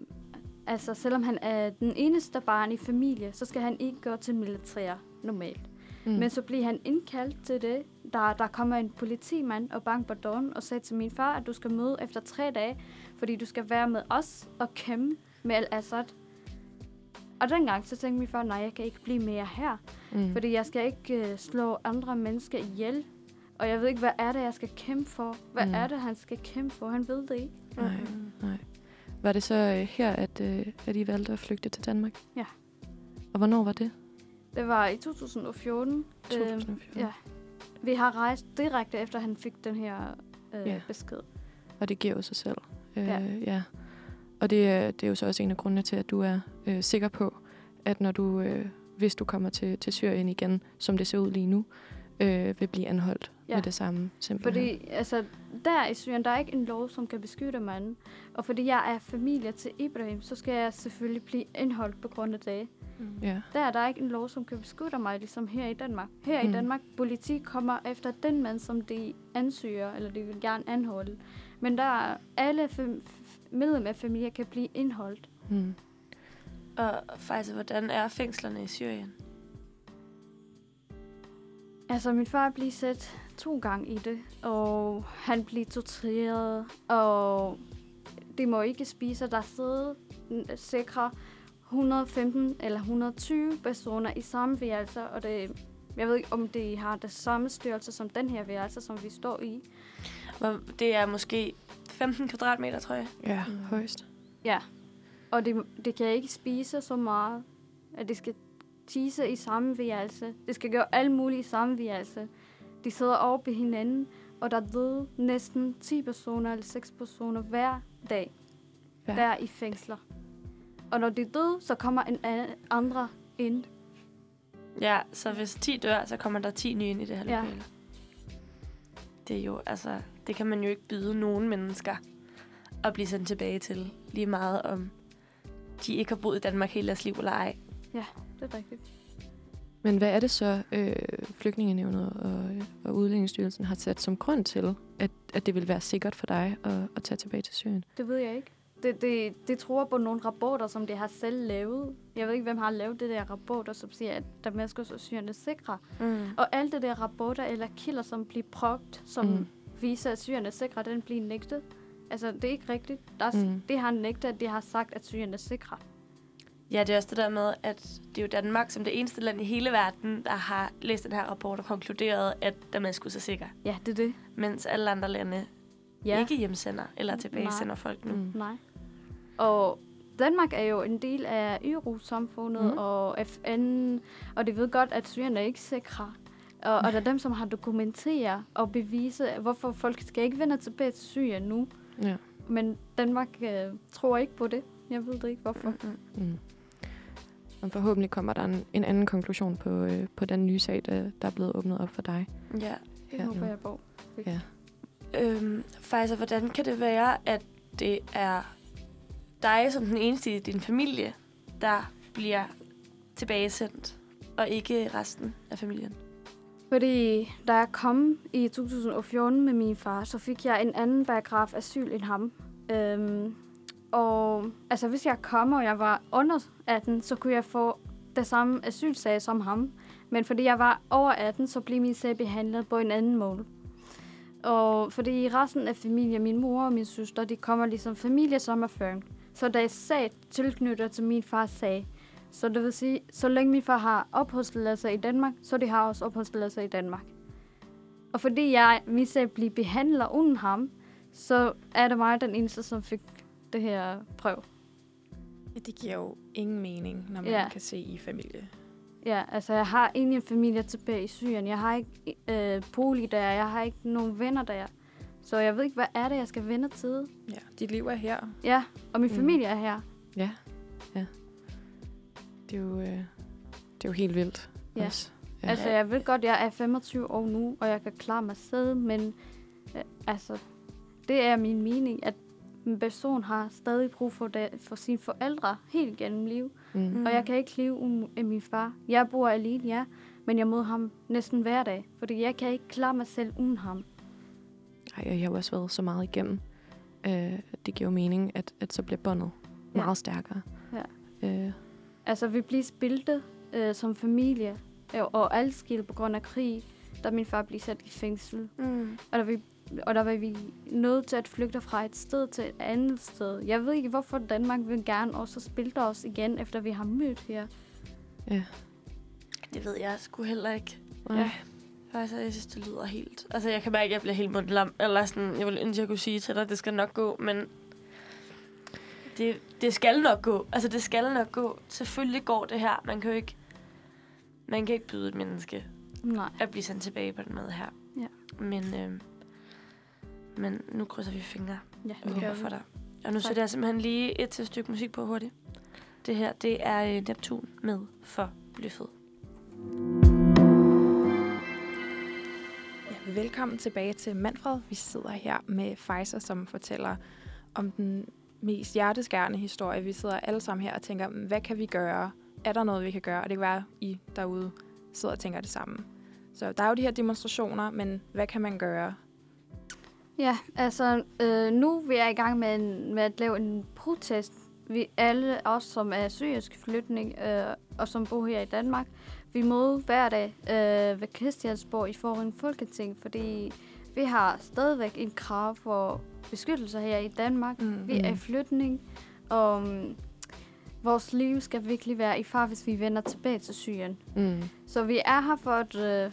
altså, selvom han er den eneste barn i familie, så skal han ikke gå til militær normalt. Mm. Men så bliver han indkaldt til det. Der, der kommer en politimand og banker på døren og sagde til min far, at du skal møde efter tre dage, fordi du skal være med os og kæmpe med Al-Assad. Og dengang så tænkte min far, nej, jeg kan ikke blive mere her. mm. Fordi jeg skal ikke øh, slå andre mennesker ihjel. Og jeg ved ikke, hvad er det, jeg skal kæmpe for? Hvad Mm. er det, han skal kæmpe for? Han ved det ikke. Nej, nej. Var det så øh, her, at, øh, at I valgte at flygte til Danmark? Ja. Og hvornår var det? Det var i 2014. 2014. ja. Vi har rejst direkte efter, han fik den her øh, Ja. besked. Og det giver jo sig selv. Øh, Ja. ja. Og det, er- det er jo så også en af grundene til, at du er øh, sikker på, at når du, øh, hvis du kommer til, til Syrien igen, som det ser ud lige nu, øh, vil blive anholdt ja. Med det samme simpelthen. Fordi altså, der i Syrien, der er ikke en lov, som kan beskytte manden. Og fordi jeg er familie til Ibrahim, så skal jeg selvfølgelig blive indholdt på grund af det. Ja. Der er der ikke en lov, som kan beskytte mig, ligesom her i Danmark. Her mm. Mm. i Danmark, politi kommer efter den mand, som de ansøger, eller de vil gerne anholde. Men der er alle fam- medlemmer af familien kan blive indholdt. Mm. Og faktisk, hvordan er fængslerne i Syrien? Altså, min far blev sat to gange i det, og han blev tortureret, og de må ikke spise. Der sidder sikre 115 eller 120 personer i samme værelse, og det, jeg ved ikke, om de har det samme størrelse som den her værelse, som vi står i. Det er måske 15 kvadratmeter, tror jeg. Ja, Mm. højst. Ja, og de, de kan ikke spise så meget, at de skal tisse i samme værelse. De skal gøre alt muligt i samme værelse. De sidder over på hinanden, og der døde næsten 10 personer eller 6 personer hver dag, Hver- der i fængsler. Og når de døde, så kommer en a- andre ind. Ja, så hvis 10 dør, så kommer der 10 nye ind i det her Ja. lokale. Det er jo, altså, det kan man jo ikke byde nogen mennesker at blive sendt tilbage til. Lige meget om de ikke har boet i Danmark hele deres liv eller ej. Det er rigtigt. Men hvad er det så, øh, Flygtningenævnet og, og Udlændingsstyrelsen har sat som grund til, at, at det vil være sikkert for dig at, at tage tilbage til Syrien? Det ved jeg ikke. Det, det, det tror på nogle rapporter, som de har selv lavet. Jeg ved ikke, hvem har lavet det der rapporter, som siger, at Damaskus og Syrien er sikre. Mm. Og alle det der rapporter eller kilder, som bliver brugt, som Mm. Mm. viser, at Syrien er sikre, den bliver nægtet. Altså, det er ikke rigtigt. Der er, Mm. mm. Det har nægtet, at de har sagt, at Syrien er sikre. Ja, det er også det der med, at det er jo Danmark som det eneste land i hele verden, der har læst den her rapport og konkluderet, at Damaskus er sikker. Ja, det er det. Mens alle andre lande ja. Ikke hjemsender eller tilbagesender Nej. folk nu. Mm. Nej. Og Danmark er jo en del af EU-samfundet Mm. mm. og FN, og de ved godt, at Syrien er ikke sikre. Og, og der er dem, som har dokumenteret og bevise, hvorfor folk skal ikke vende tilbage til Syrien nu. Ja. Men Danmark øh, tror ikke på det. Jeg ved det ikke, hvorfor. Mm-mm. Mm. Og forhåbentlig kommer der en, en anden konklusion på, øh, på den nye sag, der, der er blevet åbnet op for dig. Ja. Det håber jeg på. Ja. Øhm, Faisal, hvordan kan det være, at det er dig som den eneste i din familie, der bliver tilbagesendt, og ikke resten af familien? Fordi da jeg kom i 2014 med min far, så fik jeg en anden paragraf asyl end ham. Øhm, og altså, hvis jeg kom, og jeg var under 18, så kunne jeg få det samme asylsag som ham. Men fordi jeg var over 18, så blev min sag behandlet på en anden måde. Og fordi resten af familien, min mor og min søster, de kommer ligesom familiesommerføring. Så der sag tilknytter til min fars sag. Så det vil sige, så længe min far har opholdstilladelse i Danmark, så de har også opholdstilladelse i Danmark. Og fordi jeg at blive behandlet uden ham, så er det mig den eneste, som fik det her prøv. Ja, det giver jo ingen mening, når man Ja. kan se i familie. Ja, altså jeg har ingen familie tilbage i Syrien. Jeg har ikke øh, bolig der. Jeg har ikke nogen venner der. Så jeg ved ikke, hvad er det, jeg skal vende til. Ja, dit liv er her. Ja, og min Mm. familie er her. Ja, ja. Det er jo, øh, det er jo helt vildt. Ja. Også. Ja. Altså, jeg ved godt, jeg er 25 år nu, og jeg kan klare mig selv, men øh, altså, det er min mening, at en person har stadig brug for, det, for sine forældre helt gennem liv. Mm. Og jeg kan ikke leve uden af min far. Jeg bor alene, ja, men jeg møder ham næsten hver dag, fordi jeg kan ikke klare mig selv uden ham. Ej, og jeg har jo også været så meget igennem. Øh, det giver jo mening, at, at så bliver båndet Ja. meget stærkere. Ja. Øh, Altså, vi blev spiltet øh, som familie, øh, og adskilt på grund af krig, da min far blev sat i fængsel. Mm. Og der, vi, og der var vi nødt til at flygte fra et sted til et andet sted. Jeg ved ikke, hvorfor Danmark vil gerne også spille os igen, efter vi har mødt her. ja. Det ved jeg sgu heller ikke. Nej. Ja. Altså, jeg synes, det lyder helt... Altså, jeg kan mærke, at jeg bliver helt mundlam. Eller sådan, jeg vil ønske, jeg kunne sige til dig, at det skal nok gå, men... Det, det skal nok gå. Altså, det skal nok gå. Selvfølgelig går det her. Man kan jo ikke... Man kan ikke byde et menneske Nej. at blive sendt tilbage på den måde her. Ja. Men, øh, men nu krydser vi fingre Ja, og det gør vi. for dig. Og nu sætter jeg simpelthen lige et til stykke musik på hurtigt. Det her, det er øh, Neptun med for Blyfed. Ja, velkommen tilbage til Manfred. Vi sidder her med Pfizer, som fortæller om den mest hjerteskærende historie. Vi sidder alle sammen her og tænker, mm, hvad kan vi gøre? Er der noget, vi kan gøre? Og det kan være, at I derude sidder og tænker det samme. Så der er jo de her demonstrationer, men hvad kan man gøre? Ja, altså øh, nu er jeg i gang med, en, med at lave en protest. Vi alle os, som er syrisk flytning øh, og som bor her i Danmark, vi møder hver dag øh, ved Christiansborg i foran Folketing, fordi vi har stadigvæk en krav for beskyttelse her i Danmark. Mm. Vi er flytning, og um, vores liv skal virkelig være i far, hvis vi vender tilbage til Syrien. Mm. Så vi er her for at øh,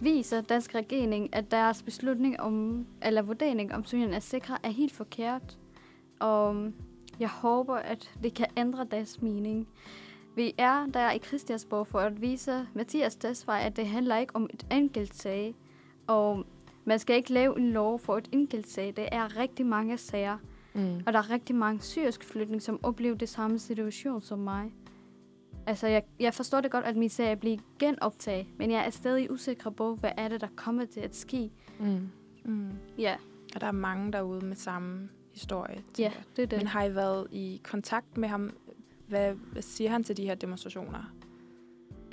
vise dansk regering, at deres beslutning om, eller vurdering om Syrien er sikre, er helt forkert. Og øhm, jeg håber, at det kan ændre deres mening. Vi er der i Christiansborg for at vise Mathias Desvej, at det handler ikke om et enkelt sag. Og man skal ikke lave en lov for et enkelt sag. Det er rigtig mange sager. Mm. Og der er rigtig mange syriske flygtninge, som oplever det samme situation som mig. Altså, jeg, jeg forstår det godt, at min sag bliver genoptaget, men jeg er stadig usikker på, hvad er det, der kommer til at ske. Mm. Mm. Ja, Og der er mange derude med samme historie. ja jeg. det er det. Men har I været i kontakt med ham? Hvad, hvad siger han til de her demonstrationer?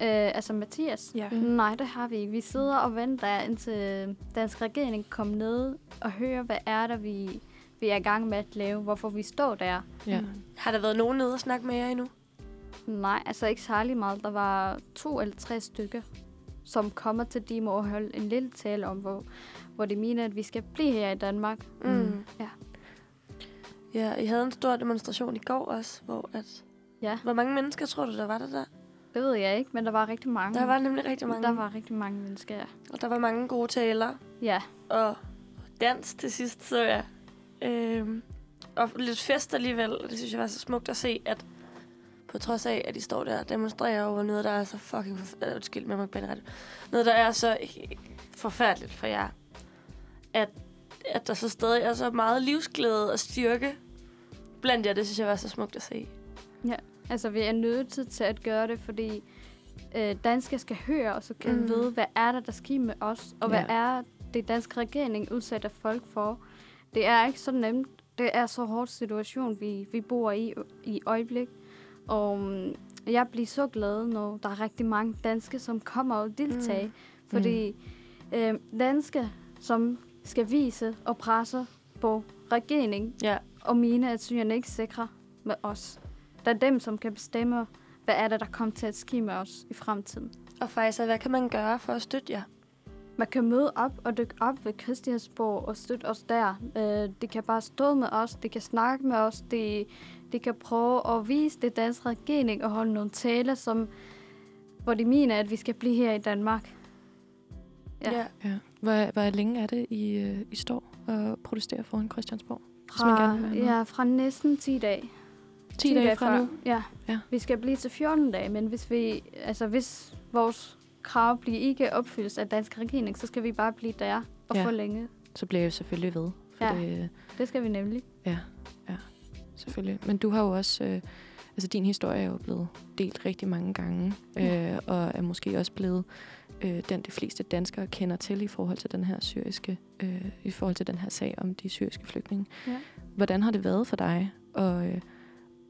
Øh, altså, Mathias? Ja. Mm. Nej, det har vi ikke. Vi sidder og venter, indtil dansk regering kommer ned og hører, hvad er der, vi, vi er i gang med at lave, hvorfor vi står der. Ja. Mm. Har der været nogen nede og snakke med jer endnu? Nej, altså ikke særlig meget. Der var to eller tre stykker, som kommer til Dimo og holde en lille tale om, hvor, hvor de mener, at vi skal blive her i Danmark. Mm. Ja. Ja, I havde en stor demonstration i går også, hvor at... Ja. Hvor mange mennesker tror du, der var der der? Det ved jeg ikke, men der var rigtig mange. Der var nemlig rigtig mange. Der var rigtig mange mennesker, ja. Og der var mange gode taler. Ja, Og dans til sidst, så jeg. Øhm, og lidt fest alligevel. Det synes jeg var så smukt at se, at på trods af, at de står der og demonstrerer over noget, der er så fucking... Øh, undskyld, med mig ret. Noget, der er så forfærdeligt for jer. At, at der så stadig er så meget livsglæde og styrke blandt jer. Det synes jeg var så smukt at se. Altså vi er nødt til, at gøre det, fordi øh, danskere skal høre, og så kan Mm. mm. vide, hvad er der, der sker med os, og hvad Ja. er det danske regering udsætter folk for. Det er ikke så nemt. Det er så hård situation, vi, vi bor i i øjeblik. Og mm, jeg bliver så glad, når der er rigtig mange danske, som kommer og deltager. Mm. Mm. Fordi øh, danske, som skal vise og presse på regeringen, Ja. og mene, at Syrien ikke sikre med os. Det er dem, som kan bestemme, hvad er det, der kommer til at ske med os i fremtiden. Og Faisa, hvad kan man gøre for at støtte jer? Man kan møde op og dykke op ved Christiansborg og støtte os der. Øh, de kan bare stå med os, de kan snakke med os, de, de kan prøve at vise det danske regering og holde nogle taler, som, hvor de mener, at vi skal blive her i Danmark. Ja. ja. Ja. Hvor, hvor længe er det, I, øh, I står og protesterer foran Christiansborg? Fra, ja, fra næsten 10 dage. 10 dage fra nu? Ja. Ja. Vi skal blive til 14 dage, men hvis vi, altså hvis vores krav bliver ikke opfyldt af dansk regering, så skal vi bare blive der og Ja. ja. forlænge. Så bliver jeg jo selvfølgelig ved. For Ja. det, øh, Det skal vi nemlig. selvfølgelig. Men du har jo også... Øh, altså, din historie er jo blevet delt rigtig mange gange, øh, og er måske også blevet øh, den, de fleste danskere kender til i forhold til den her syriske, øh, i forhold til den her sag om de syriske flygtninge. Ja. Hvordan har det været for dig at, øh,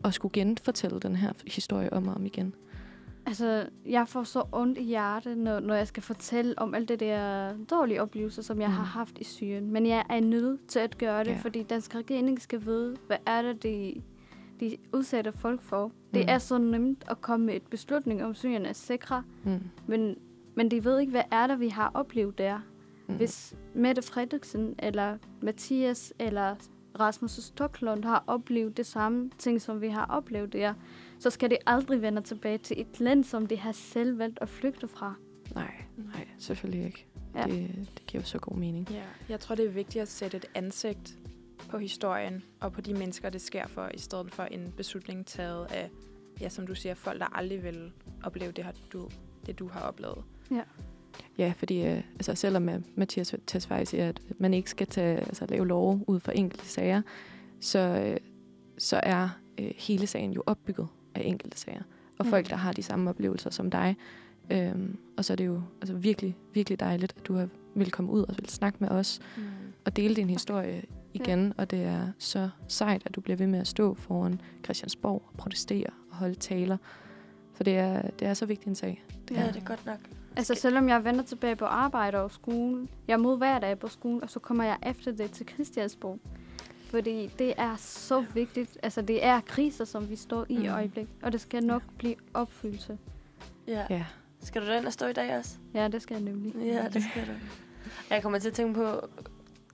at skulle genfortælle den her historie om og om igen? Altså, jeg får så ondt i hjertet, når, når jeg skal fortælle om alt det der dårlige oplevelser, som jeg Mm. har haft i Syrien. Men jeg er nødt til at gøre det, Ja. fordi dansk regering skal vide, hvad er det, de, de udsætter folk for. Det Mm. er så nemt at komme med et beslutning om, Syrien er sikre, Mm. men, men de ved ikke, hvad er det, vi har oplevet der. Mm. Hvis Mette Frederiksen, eller Mathias, eller Rasmus Stoklund har oplevet det samme ting, som vi har oplevet der, så skal de aldrig vende tilbage til et land, som de har selv valgt at flygte fra. Nej, nej, selvfølgelig ikke. Ja. Det, det giver jo så god mening. Ja, jeg tror, det er vigtigt at sætte et ansigt på historien og på de mennesker, det sker for, i stedet for en beslutning taget af, ja, som du siger, folk, der aldrig vil opleve det, her, du, det du har oplevet. Ja, fordi øh, altså, selvom øh, Mathias Tesfaye siger, at man ikke skal tage, altså, lave lov ud for enkelte sager, så, øh, så er øh, hele sagen jo opbygget af enkelte sager. Og Ja. folk, der har de samme oplevelser som dig. Øhm, og så er det jo altså, virkelig, virkelig dejligt, at du har vil komme ud og vil snakke med os Mm. og dele din historie igen. Og det er så sejt, at du bliver ved med at stå foran Christiansborg og protestere og holde taler. For det er, det er så vigtig en sag. Det er det godt nok. Altså selvom jeg vender tilbage på arbejde og skole, jeg er mod hver dag på skole, og så kommer jeg efter det til Christiansborg. Fordi det er så vigtigt. Altså det er kriser, som vi står i i Mm. øjeblik, og det skal nok blive opfyldelse. Ja. Ja. Skal du derind og stå i dag også? Ja, det skal jeg nemlig. Ja, det skal du. Jeg kommer til at tænke på,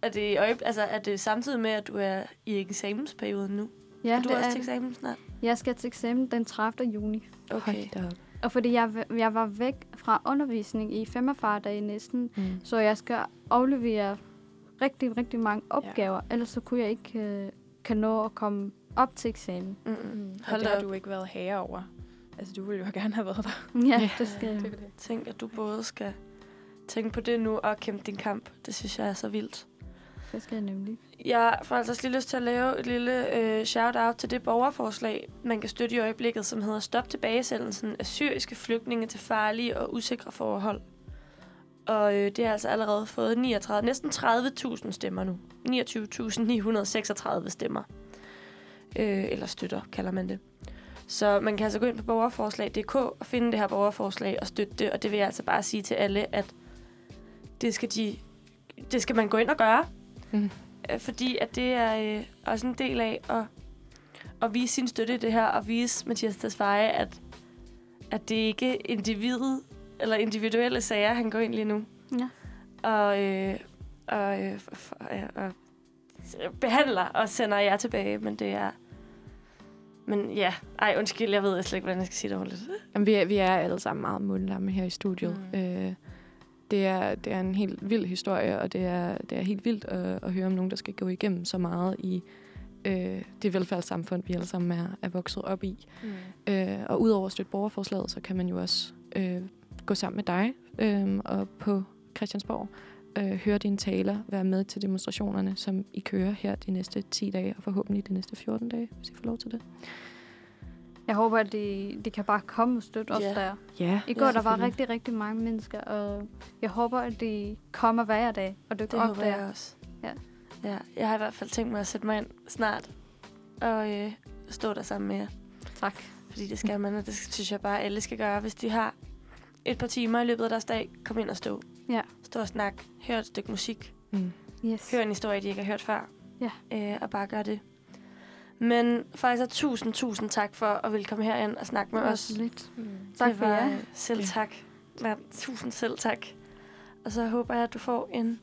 at det, øje, altså, er det samtidig med, at du er i eksamensperioden nu? Ja, Ja, du det også er, til eksamen snart? jeg skal til eksamen den 30. juni. Okay. Hold da op. Og fordi jeg, jeg var væk fra undervisning i 45 dage næsten, Mm. så jeg skal aflevere rigtig, rigtig mange opgaver, ja. ellers så kunne jeg ikke øh, kan nå at komme op til eksamen. Mm. Og Hold det har op. du ikke været herre over. Altså, du ville jo gerne have været der. Ja, Ja. det skal jeg. Tænk, at du både skal tænke på det nu og kæmpe din kamp. Det synes jeg er så vildt. Det skal jeg nemlig. Jeg får altså også lige lyst til at lave et lille øh, shout-out til det borgerforslag, man kan støtte i øjeblikket, som hedder Stop tilbagesendelsen af syriske flygtninge til farlige og usikre forhold. Og øh, det har altså allerede fået 39, næsten 30.000 stemmer nu. 29.936 stemmer. Øh, eller støtter, kalder man det. Så man kan altså gå ind på borgerforslag.dk og finde det her borgerforslag og støtte det. Og det vil jeg altså bare sige til alle, at det skal, de, det skal man gå ind og gøre. Mm. Øh, Fordi at det er øh, også en del af at, at vise sin støtte i det her, og vise Mathias Tesfaye, at, at det ikke er individet, eller individuelle sager, han går ind lige nu. Ja. Og, øh, og, øh, øh, og behandler og sender jer tilbage, men det er... Men ja, ej undskyld, jeg ved slet ikke, hvordan jeg skal sige det ordentligt. Jamen, vi, er, vi er alle sammen meget mundlamme her i studiet. Mm. Øh, det, er, det er en helt vild historie, og det er, det er helt vildt at, at høre om nogen, der skal gå igennem så meget i øh, det velfærdssamfund, vi alle sammen er, er vokset op i. Mm. Øh, og udover at støtte borgerforslaget, så kan man jo også øh, gå sammen med dig øh, og på Christiansborg, øh, høre dine taler, være med til demonstrationerne, som I kører her de næste 10 dage, og forhåbentlig de næste 14 dage, hvis I får lov til det. Jeg håber, at de, de kan bare komme og støtte os Ja. der. Ja, I går, der var rigtig, rigtig mange mennesker, og jeg håber, at de kommer hver dag og dykker Det op håber der. jeg også. Ja. ja. Jeg har i hvert fald tænkt mig at sætte mig ind snart og øh, stå der sammen med jer. Tak. Fordi det skal man, og det synes jeg bare, alle skal gøre. Hvis de har et par timer i løbet af deres dag, kom ind og stå. Ja. Stå og snak. Hør et stykke musik. Mm. Yes. Hør en historie, de ikke har hørt før. Ja. Øh, og bare gør det. Men faktisk tusind, tusind tak for at ville komme herind og snakke med os. lidt. Mm. Tak det for jer. øh, Selv Ja. tak. Ja, tusind selv tak. Og så håber jeg, at du får en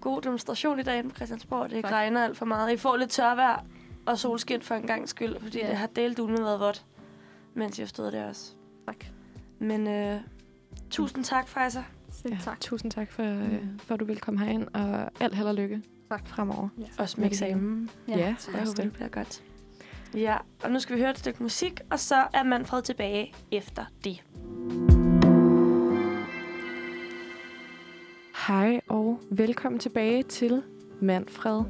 god demonstration i dag på Christiansborg. Det Tak. regner alt for meget. I får lidt tørvejr og solskin for en gang skyld, fordi Ja. det har delt ugen været vådt, mens jeg stod der også. Tak. Men øh, tusind tak, Fejser. Selv tak. Tusind tak for, mm. for, at du vil komme herind, og alt held og lykke Tak. fremover. Også med Med eksamen. Ja, ja Så jeg håber, det det. bliver godt. Ja, og nu skal vi høre et stykke musik, og så er Manfred tilbage efter det. Hej og velkommen tilbage til Manfred.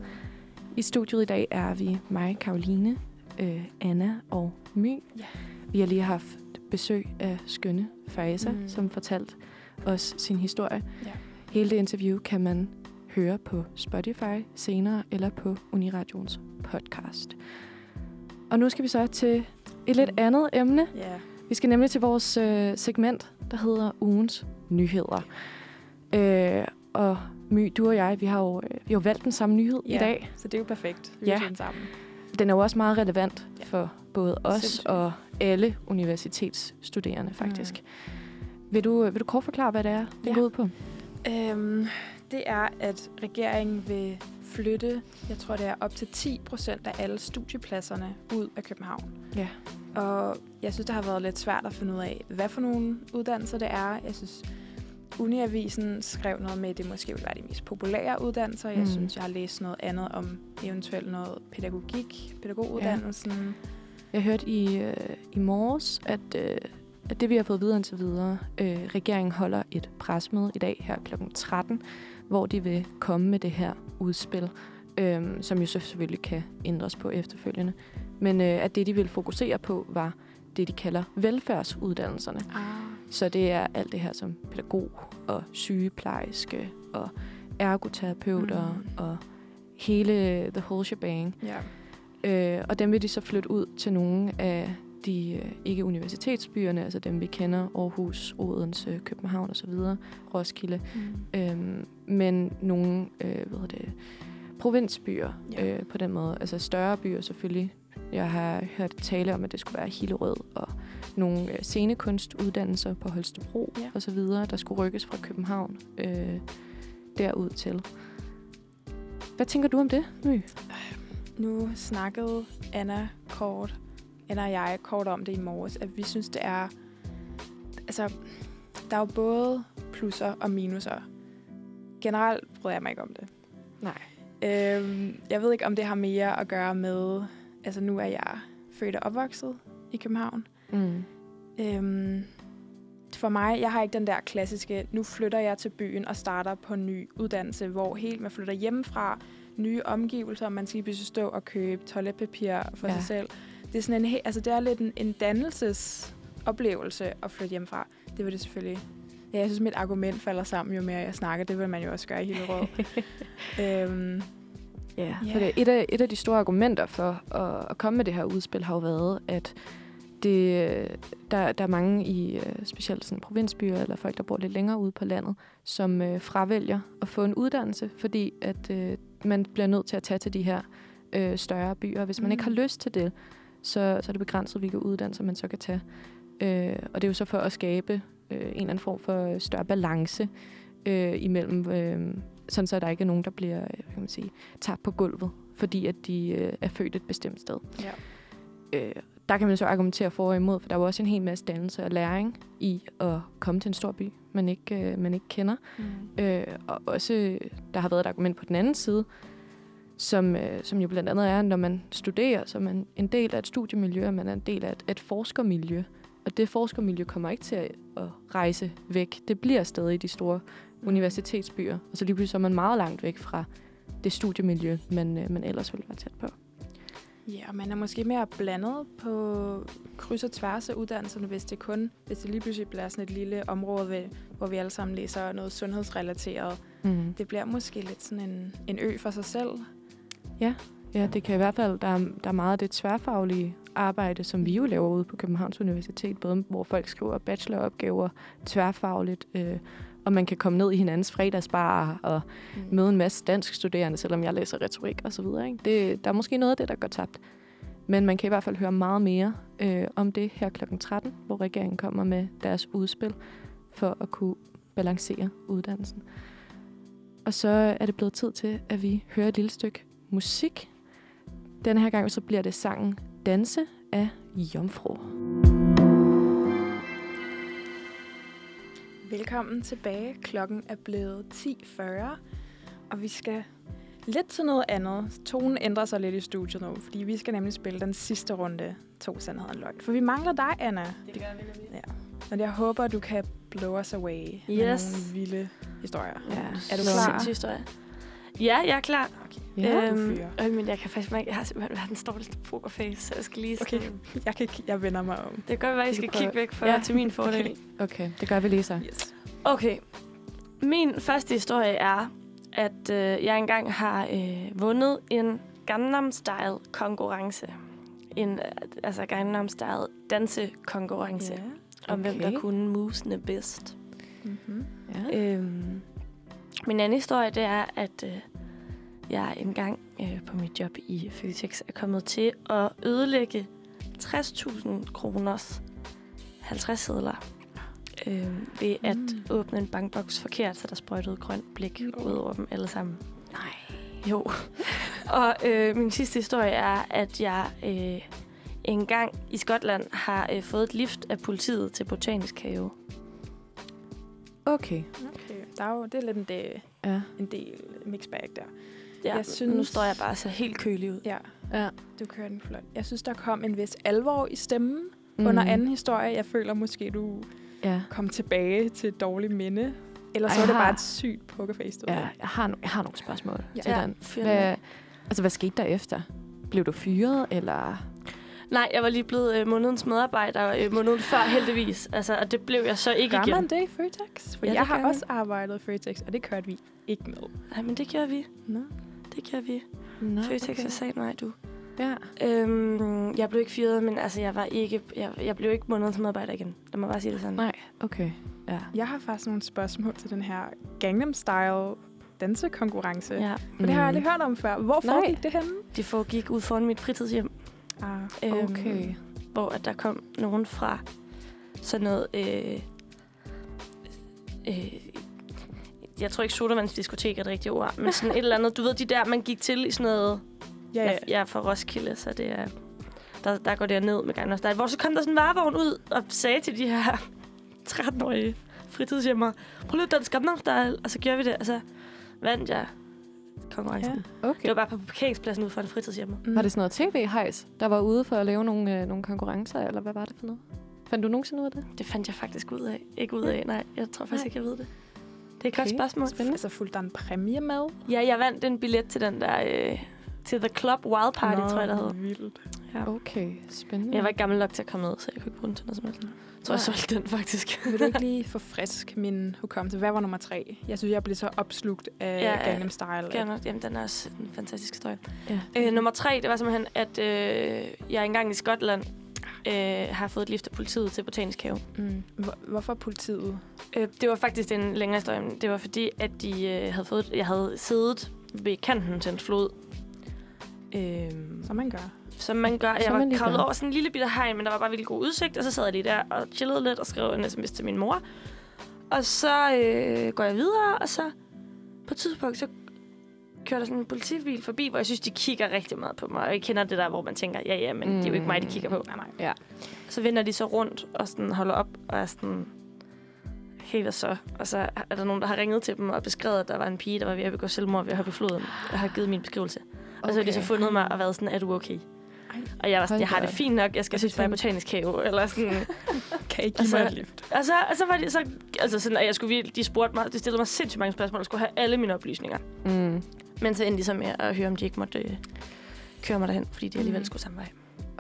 I studiet i dag er vi mig, Karoline, øh, Anna og My. Ja. Vi har lige haft besøg af skønne Faisa, mm. Som fortalte os sin historie. Ja. Hele det interview kan man høre på Spotify senere eller på Uniradions podcast. Og nu skal vi så til et lidt andet emne. Ja. Vi skal nemlig til vores øh, segment, der hedder ugens nyheder. Øh, og My, du og jeg, vi har jo, øh, vi har jo valgt den samme nyhed Ja. i dag. Så det er jo perfekt. Vi Ja. den sammen. Den er jo også meget relevant Ja. for både os Sindssygt. og alle universitetsstuderende, faktisk. Mm. Vil, du, vil du kort forklare, hvad det er, det Ja. går ud på? Øhm, det er, at regeringen vil flytte, jeg tror det er op til 10 procent af alle studiepladserne ud af København. Ja. Og jeg synes, det har været lidt svært at finde ud af, hvad for nogle uddannelser det er. Jeg synes, Uniavisen skrev noget med, at det måske vil være de mest populære uddannelser. Jeg Mm. synes, jeg har læst noget andet om eventuelt noget pædagogik, pædagoguddannelsen. Ja. Jeg hørte i, øh, i morges, at, øh, at det, vi har fået videre indtil videre, øh, regeringen holder et presmøde i dag her kl. 13, hvor de vil komme med det her udspil, øh, som jo selvfølgelig kan ændres på efterfølgende. Men øh, at det, de vil fokusere på, var det, de kalder velfærdsuddannelserne. Ah. Så det er alt det her som pædagog og sygeplejerske og ergoterapeuter Mm. og hele the whole shebang. Ja. Øh, og dem vil de så flytte ud til nogle af de øh, ikke universitetsbyerne, altså dem vi kender, Aarhus, Odense, København osv., Roskilde. Mm. Øhm, men nogle øh, hvad hedder det, provinsbyer Ja. øh, på den måde. Altså større byer selvfølgelig. Jeg har hørt tale om, at det skulle være Hillerød og nogle øh, scenekunstuddannelser på Holstebro Ja. og så videre, der skulle rykkes fra København øh, derud til. Hvad tænker du om det, My? Nu snakkede Anna kort, Anna og jeg kort om det i morges, at vi synes, det er... Altså, der er jo både plusser og minuser. Generelt bryder jeg mig ikke om det. Nej. Øhm, jeg ved ikke, om det har mere at gøre med... Altså, nu er jeg født og opvokset i København. Mm. Øhm, for mig, jeg har ikke den der klassiske, nu flytter jeg til byen og starter på en ny uddannelse, hvor helt man flytter hjemmefra, nye omgivelser, man skal lige pludselig stå og købe toiletpapir for Ja. sig selv. Det er sådan en, altså det er lidt en, en dannelsesoplevelse at flytte hjemmefra. Det vil det selvfølgelig. Ja, jeg synes, mit argument falder sammen, jo mere jeg snakker. Det vil man jo også gøre i hele råd. øhm, Ja, Ja. for det, et, af, et af de store argumenter for at, at komme med det her udspil har jo været, at det, der, der er mange i øh, specielt sådan provinsbyer eller folk, der bor lidt længere ude på landet, som øh, fravælger at få en uddannelse, fordi at øh, man bliver nødt til at tage til de her øh, større byer. Hvis man Mm. ikke har lyst til det, så, så er det begrænset, hvilke uddannelser man så kan tage. Øh, og det er jo så for at skabe øh, en eller anden form for større balance øh, imellem, øh, sådan så der ikke er nogen, der bliver øh, hvad kan man sige, tabt på gulvet, fordi at de øh, er født et bestemt sted. ja. Øh, der kan man så argumentere for og imod, for der er jo også en hel masse dannelse og læring i at komme til en stor by, man ikke, øh, man ikke kender. Mm. Øh, og også, der har været et argument på den anden side, som, øh, som jo blandt andet er, når man studerer, så er man en del af et studiemiljø, og man er en del af et, et forskermiljø. Og det forskermiljø kommer ikke til at, at rejse væk. Det bliver stadig i de store universitetsbyer. Og så lige pludselig så er man meget langt væk fra det studiemiljø, man, øh, man ellers ville være tæt på. Ja, og man er måske mere blandet på kryds og tværs af uddannelserne, hvis det kun, hvis det lige pludselig bliver sådan et lille område, hvor vi alle sammen læser noget sundhedsrelateret. Mm. Det bliver måske lidt sådan en, en ø for sig selv. Ja, det kan i hvert fald, der er, der er meget af det tværfaglige arbejde, som vi jo laver ude på Københavns Universitet, både hvor folk skriver bacheloropgaver tværfagligt, øh, og man kan komme ned i hinandens fredagsbar og Mm. møde en masse dansk studerende, selvom jeg læser retorik og så videre. Ikke? Det, der er måske noget af det, der går tabt. Men man kan i hvert fald høre meget mere øh, om det her kl. 13, hvor regeringen kommer med deres udspil for at kunne balancere uddannelsen. Og så er det blevet tid til, at vi hører et lille stykke musik. Denne her gang så bliver det sangen Danse af Jomfru. Velkommen tilbage. Klokken er blevet 10.40, og vi skal lidt til noget andet. Tonen ændrer sig lidt i studiet nu, fordi vi skal nemlig spille den sidste runde, to sandheder og løgn. For vi mangler dig, Anna. Det gør vi nemlig. Ja. Men jeg håber, du kan blow us away med Yes. nogle vilde historier. Ja. Er du klar? sindssyg historie. Ja, jeg er klar. Ja. du øhm, øh, men jeg kan faktisk mærke, jeg har simpelthen verdens dårligste pokerface, så jeg skal lige Okay. Jeg, kan, jeg vender mig om. Det kan godt være, at I Vi skal kigge væk for Ja. ja. til min fordel. Okay, det gør vi lige så. Yes. Okay. Min første historie er, at øh, jeg engang har øh, vundet en Gangnam Style konkurrence. En øh, altså Gangnam Style dansekonkurrence. Ja. Om hvem Okay. der kunne movesene bedst. Mm-hmm. Ja. Øhm, min anden historie, det er, at øh, jeg engang øh, på mit job i Føtex er kommet til at ødelægge 60.000 kroners 50 sedler øh, ved at Mm. åbne en bankboks forkert, så der sprøjtede grønt blik Oh. ud over dem alle sammen. Nej. Jo. og øh, min sidste historie er, at jeg øh, en gang i Skotland har øh, fået et lift af politiet til Botanisk Have. Okay. Okay. Der er jo, det er lidt en del, Ja. en del mixbag der. Ja, Jeg synes... nu står jeg bare så helt kølig ud. Ja, Ja. du kører den flot. Jeg synes, der kom en vis alvor i stemmen mm. under anden historie. Jeg føler måske, du Ja. kom tilbage til et dårligt minde. Eller så var det jeg bare har- et sygt pokerface, du Ja, jeg har, no- jeg har nogle spørgsmål Ja. til Ja, den. Hvad, altså, hvad skete der efter? Blev du fyret, eller? Nej, jeg var lige blevet øh, månedens medarbejder øh, måneden før, heldigvis. Altså, og det blev jeg så ikke Gør igen. man det i Føtex? For Ja, jeg har gør også arbejdet i Føtex, og det kørte vi ikke med. Nej, men det gjorde vi. Nå. Det gjorde vi. Nå, Føtex okay. sagde nej, du. Ja. Øhm, jeg blev ikke fyret, men altså, jeg var ikke... Jeg, jeg blev ikke månedens medarbejder igen. Lad mig bare sige det sådan. Nej, okay. Ja. Jeg har faktisk nogle spørgsmål til den her Gangnam Style dansekonkurrence. Ja. Men det har jeg aldrig hørt om før. Hvor Nej. foregik det henne? det foregik ud foran mit fritidshjem. Ah, Øhm, Okay. hvor at der kom nogen fra sådan noget... Øh, øh, jeg tror ikke, sodavandsdiskotek er det rigtige ord, men sådan et eller andet. Du ved, de der, man gik til i sådan noget... ja, Jeg, ja. jeg er fra Roskilde, så det er... Der, der går det ned med Gangnam Style. Hvor så kom der sådan en varevogn ud og sagde til de her 13-årige fritidshjemmer, prøv lige at Gangnam Style. Og så gjorde vi det, og så vandt jeg konkurrencen. Ja. okay. Det var bare på parkeringspladsen ud for en fritidshjemmer. Mm. Var det sådan noget tv-hejs, der var ude for at lave nogle, øh, nogle konkurrencer, eller hvad var det for noget? Fandt du nogensinde ud af det? Det fandt jeg faktisk ud af. Ikke ud af, nej. Jeg tror faktisk Nej. ikke, jeg ved det. Det er et godt Okay, spørgsmål. spændende. Altså, fulgte der en præmie med? Ja, jeg vandt en billet til den der... Øh, til The Club Wild Party, Nå, tror jeg, der hed. Vildt. Ja. Okay, spændende. Jeg var ikke gammel nok til at komme med, så jeg kunne ikke bruge den til noget som helst. Jeg tror, jeg solgte den faktisk. Vil du ikke lige få frisk min hukommelse? Hvad var nummer tre? Jeg synes, jeg blev så opslugt af Ja, ja, Gangnam Style. at- Gerne. Jamen, den er også en fantastisk historie. Ja. Øh, nummer tre, det var simpelthen, at øh, jeg engang i Skotland øh, har fået et lift af politiet til Botanisk Have. Mm. Hvor, hvorfor politiet? Øh, det var faktisk en længere historie. men Det var fordi, at de øh, havde fået, jeg havde siddet ved kanten til en flod. Øh, Som man gør. Som man gør. Jeg var kravlet over sådan en lille bitte hegn, men der var bare virkelig god udsigt. Og så sad jeg lige der og chillede lidt og skrev en sms til min mor. Og så øh, går jeg videre, og så på et tidspunkt, så kører der sådan en politibil forbi, hvor jeg synes, de kigger rigtig meget på mig. Og jeg kender det der, hvor man tænker, ja, ja, men mm. det er jo ikke mig, de kigger på. Nej, nej. Ja. Så vender de så rundt og sådan holder op og er sådan, hey, hvad så? Og så er der nogen, der har ringet til dem og beskrevet, at der var en pige, der var ved at begå selvmord ved at hoppe i floden. Og har givet min beskrivelse. Okay. Og så har de så fundet mig og været sådan, er du okay? Og jeg var sådan, jeg har det fint nok, jeg skal synes så bare i botanisk have. Eller sådan. Kan I give Altså- mig et lift? og, så, og så var det så, altså sådan, at jeg skulle virkelig, de spurgte mig, de stillede mig sindssygt mange spørgsmål, og skulle have alle mine oplysninger. Mm. Men så endte de så med at høre, om de ikke måtte øh, køre mig derhen, fordi de alligevel Mm. skulle samme vej.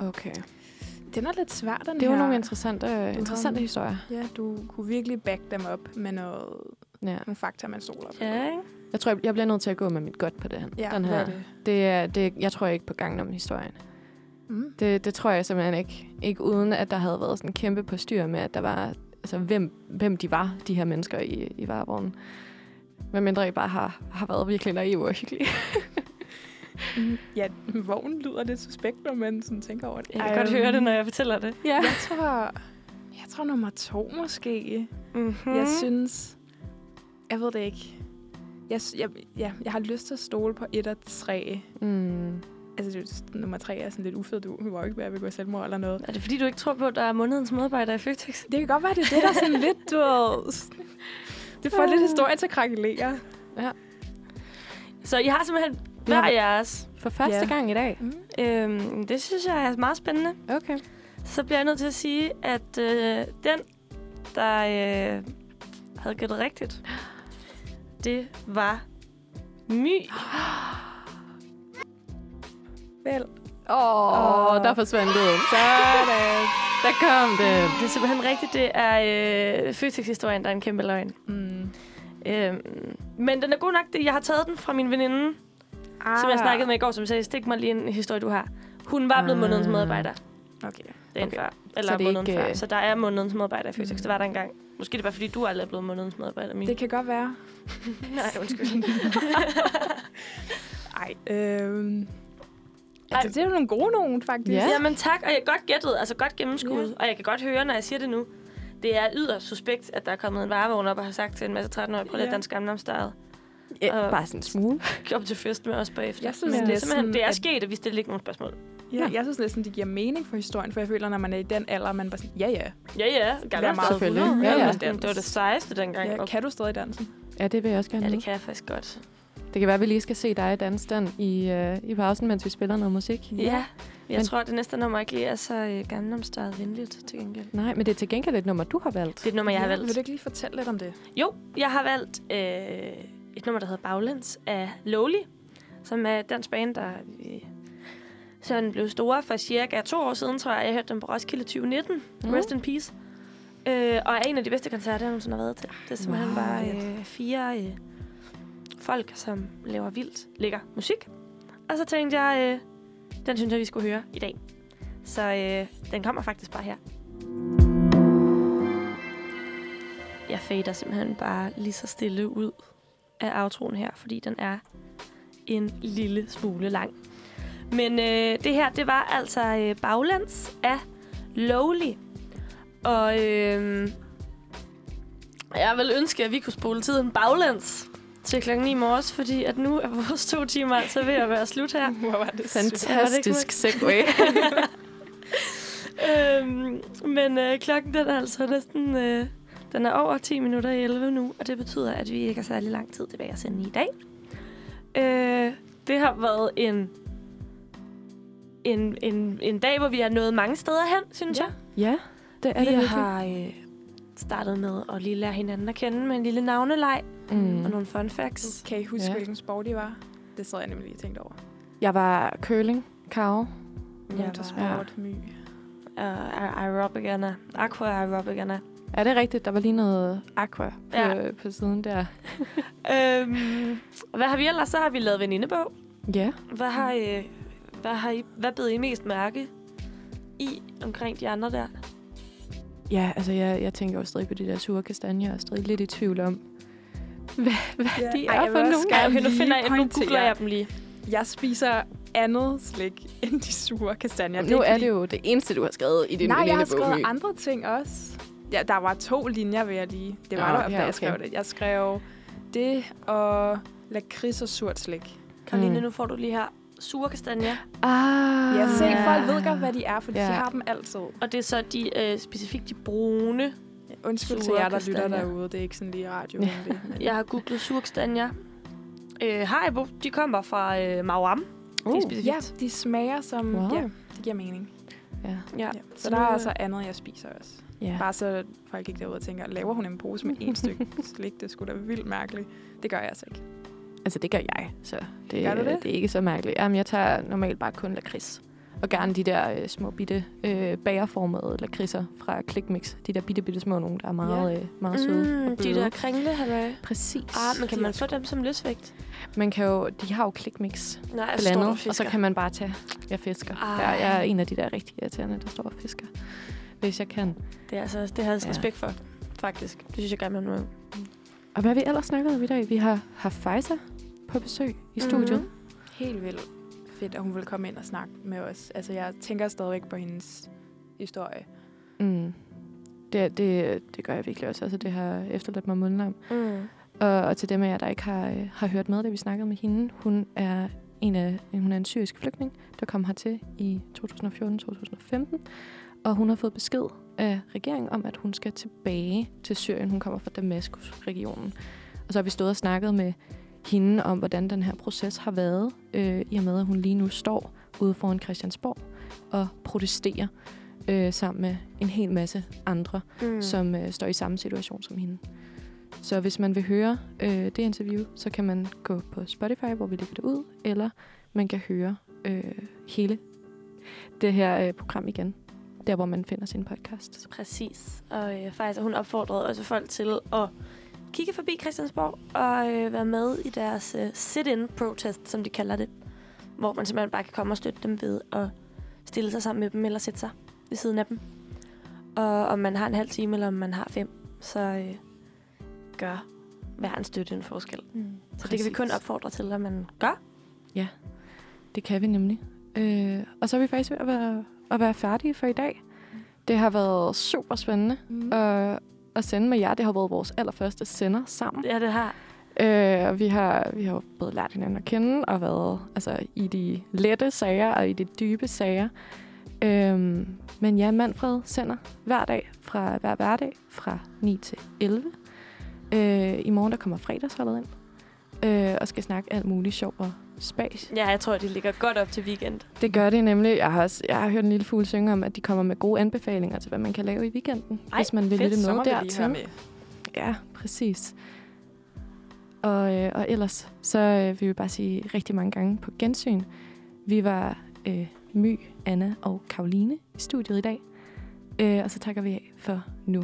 Okay. Den er lidt svær, den Det var her. nogle interessante, har- interessante historier. Ja, du kunne virkelig back dem op med noget, Ja. nogle fakta, man stoler på. Ja, ikke? Jeg tror, jeg, bliver nødt til at gå med mit godt på det her. Ja, den her. er det? Det er, det, jeg tror ikke på gangen om historien. Mm. Det, det tror jeg simpelthen ikke. Ikke uden, at der havde været sådan en kæmpe på styr med, at der var, altså hvem, hvem de var, de her mennesker i, i varevognen. Men mindre I bare har, har været virkelig naive og hyggelige. Mm. Ja, vognen lyder lidt suspekt, når man sådan tænker over det. Jeg kan godt høre det, når jeg fortæller det. Ja. Jeg tror, jeg tror nummer to måske. Mm-hmm. Mm. Jeg synes... Jeg ved det ikke. Jeg, jeg, ja, jeg har lyst til at stole på et og tre. Mm. Altså, det, nummer tre er sådan lidt ufed. Du jo ikke være ved at begå selvmord eller noget. Er det fordi, du ikke tror på, at der er månedens medarbejder i Føtex? Det kan godt være, det er det, der er sådan lidt, du ved... Det får lidt historie til krakelerer. Så I har simpelthen hver jeres. For første Ja. gang i dag. Mm. Øhm, det synes jeg er meget spændende. Okay. Så bliver jeg nødt til at sige, at øh, den, der øh, havde gættet rigtigt, det var My. Vel. Åh, oh, der forsvandt lyden. Sådan. Der kom det. Det er simpelthen rigtigt. Det er øh, Føtex-historien, der er en kæmpe løgn. Mm. Øhm, men den er god nok. Jeg har taget den fra min veninde, ah. som jeg snakkede med i går, som sagde, stik mig lige en historie, du har. Hun var blevet Ah. månedens medarbejder Okay. dagen Okay. før. Så Eller det er måneden ikke, før. øh, Så der er månedens medarbejder i Føtex. Mm. Det var der engang. Måske det er bare, fordi du aldrig er blevet månedens medarbejder. Min. Det kan godt være. Nej, undskyld. Ej, øhm... Altså, det er jo nogle gode nogen, faktisk. Ja. Jamen tak, og jeg er godt gættet, altså godt gennemskuddet. Ja. Og jeg kan godt høre, når jeg siger det nu. Det er yderst suspekt, at der er kommet en varevogn op og har sagt til en masse 13-årige, prøv lige Ja. dansk gamle omstejet. Ja, Og- bare sådan en smule. Kom til fest med os bagefter. Jeg synes Men det er næsten, simpelthen, det er at- sket, at vi stiller ikke nogen spørgsmål. Ja, jeg synes næsten, det giver mening for historien, for jeg føler, når man er i den alder, man bare sådan, ja, ja. Ja, ja. Det er Gamle meget selvfølgelig. Ja, Ja, ja. ja. Det var det sejeste dengang. ja kan du stadig dansen? Ja, det vil jeg også gerne ja, ja, det kan jeg faktisk godt. Det kan være, at vi lige skal se dig danse den i, øh, i pausen, mens vi spiller noget musik. Ja. Jeg Men- tror, at det næste nummer ikke er så øh, gamle omstejet venligt til gengæld. Nej, men det er til gengæld et nummer, du har valgt. Det er et nummer, jeg har ja, valgt. Vil du ikke lige fortælle lidt om det? Jo, jeg har valgt øh, et nummer, der hedder Baglands af Lowly, som er dansk band, der øh, sådan blev store for cirka to år siden, tror jeg. Jeg hørte dem på Roskilde 2019. Mm. Rest in peace. Øh, og er en af de bedste koncerter, jeg nogensinde har været til. Det er simpelthen wow. bare øh, fire øh, folk, som laver vildt lækker musik. Og så tænkte jeg, øh, den synes jeg, vi skulle høre i dag. Så øh, den kommer faktisk bare her. Jeg fader simpelthen bare lige så stille ud af outroen her, fordi den er en lille smule lang. Men øh, det her, det var altså øh, Baglands af Lowly. Og øh, jeg vil ønske, at vi kunne spole tiden baglæns til klokken 9 i morges, fordi at nu er vores to timer altså ved at være slut her. Hvor var det Fantastisk segway. øhm, men øh, klokken den er altså næsten... Øh, den er over 10 minutter i 11 nu, og det betyder, at vi ikke har særlig lang tid tilbage at sende i dag. Øh, det har været en, en, en, en dag, hvor vi har nået mange steder hen, synes Ja. jeg. ja, det er Vi det virkelig. har øh, startet med at lige lære hinanden at kende med en lille navneleg Mm. og nogle fun facts. Kan I huske, Ja. ja. hvilken sport I var? Det sad jeg nemlig lige og tænkte over. Jeg var curling. Jeg Motorsport, var my. uh, aerobicerne. Aqua aerobicerne. Er det rigtigt? Der var lige noget aqua på, Ja. ja. på siden der. Øhm, hvad har vi ellers? Så har vi lavet venindebog. Ja. Hvad har I, hvad har I, hvad bed I mest mærke i omkring de andre der? Ja, altså jeg, jeg tænker jo stadig på de der sure kastanjer, og er stadig lidt i tvivl om, hvad, hvad Ja. de Ej, er jeg for også nogle. Okay, nu lige finder jeg, nu googler jeg dem lige. Jeg spiser andet slik end de sure kastanjer. nu ikke er fordi- det jo det eneste, du har skrevet i din Nej, jeg har skrevet My. andre ting også. Ja, der var to linjer, vil jeg lige. Det var Nå, der, ja, da jeg okay. skrev det. Jeg skrev det og lakrids og surt slik. Karoline, Mm. nu får du lige her sure kastanjer. Ah. Jeg se, Ja. folk ved godt, hvad de er, for Ja. de har dem altid. Og det er så de, øh, specifikt de brune. Undskyld til jer, der lytter derude. Det er ikke sådan lige radio. Ja. men- Jeg har googlet sure kastanjer. Øh, Haribo, de kommer fra øh, Mauam. De er Uh, specifikt. Ja, de smager som... Wow. Ja, det giver mening. Ja. ja. Ja. Så, Så der er altså andet, jeg spiser også. ja. Bare så folk ikke derude og tænker, laver hun en pose med én stykke slik? Det skulle da vildt mærkeligt. Det gør jeg altså ikke. Altså, det gør jeg, så det, Gør du det? det er ikke så mærkeligt. Jamen, jeg tager normalt bare kun lakrids. Og gerne de der øh, små bitte øh, bagerformede lakridser fra Clickmix. De der bitte, bitte små nogle, der er meget, ja. øh, meget søde. Mm, de der kringle, halløj. Præcis. Ah, men kan man få dem som løsvægt? Man kan jo, de har jo Clickmix Nej, jeg blandet, og så kan man bare tage, jeg fisker. Ej. Jeg, jeg er en af de der rigtig irriterende, der står og fisker, hvis jeg kan. Det, er altså, det har jeg Ja. respekt for, faktisk. Det synes jeg gerne, man må. Og hvad har vi ellers snakket om i dag? Vi har haft Faisa på besøg i studiet. Mhm. Helt vildt fedt, at hun vil komme ind og snakke med os. Altså, jeg tænker stadigvæk på hendes historie. Mm. Det, det, det gør jeg virkelig også. Altså, det har efterladt mig mundlam. Mm. Og, og til dem af jer, der ikke har, øh, har hørt med, da vi snakkede med hende, hun er en af hun er en syrisk flygtning, der kom hertil i 2014-2015. og hun har fået besked af regeringen om, at hun skal tilbage til Syrien. Hun kommer fra Damaskus-regionen. Og så har vi stået og snakket med hende om, hvordan den her proces har været, øh, i og med, at hun lige nu står ude foran Christiansborg og protesterer øh, sammen med en hel masse andre, mm. som øh, står i samme situation som hende. Så hvis man vil høre øh, det interview, så kan man gå på Spotify, hvor vi lægger det ud, eller man kan høre øh, hele det her øh, program igen, der hvor man finder sin podcast. Præcis. Og øh, faktisk hun opfordrede også folk til at kigge forbi Christiansborg og øh, være med i deres øh, sit-in protest, som de kalder det. Hvor man simpelthen bare kan komme og støtte dem ved at stille sig sammen med dem eller sætte sig ved siden af dem. Og om man har en halv time eller om man har fem, så øh, gør hver en støtte en forskel. Mm, så det kan vi kun opfordre til, at man gør. Ja, det kan vi nemlig. Øh, og så er vi faktisk ved at være, at være færdige for i dag. Det har været super spændende mm. at, at sende med jer. Det har været vores allerførste sender sammen. Ja, det har. Øh, og vi har, vi har både lært hinanden at kende og været altså, i de lette sager og i de dybe sager. Øh, men ja, Manfred sender hver dag fra hver hverdag fra 9 til 11. Øh, I morgen der kommer fredagsholdet ind øh, og skal snakke alt muligt sjov og spas. Ja, jeg tror, de ligger godt op til weekend. Det gør det nemlig. Jeg har, også, jeg har hørt en lille fugl synge om, at de kommer med gode anbefalinger til, hvad man kan lave i weekenden. Ej, hvis man vil fedt. lytte dertil. høre med. Ja, præcis. Og, øh, og ellers, så øh, vil vi bare sige rigtig mange gange på gensyn. Vi var øh, My, Anna og Karoline i studiet i dag. Øh, og så takker vi af for nu.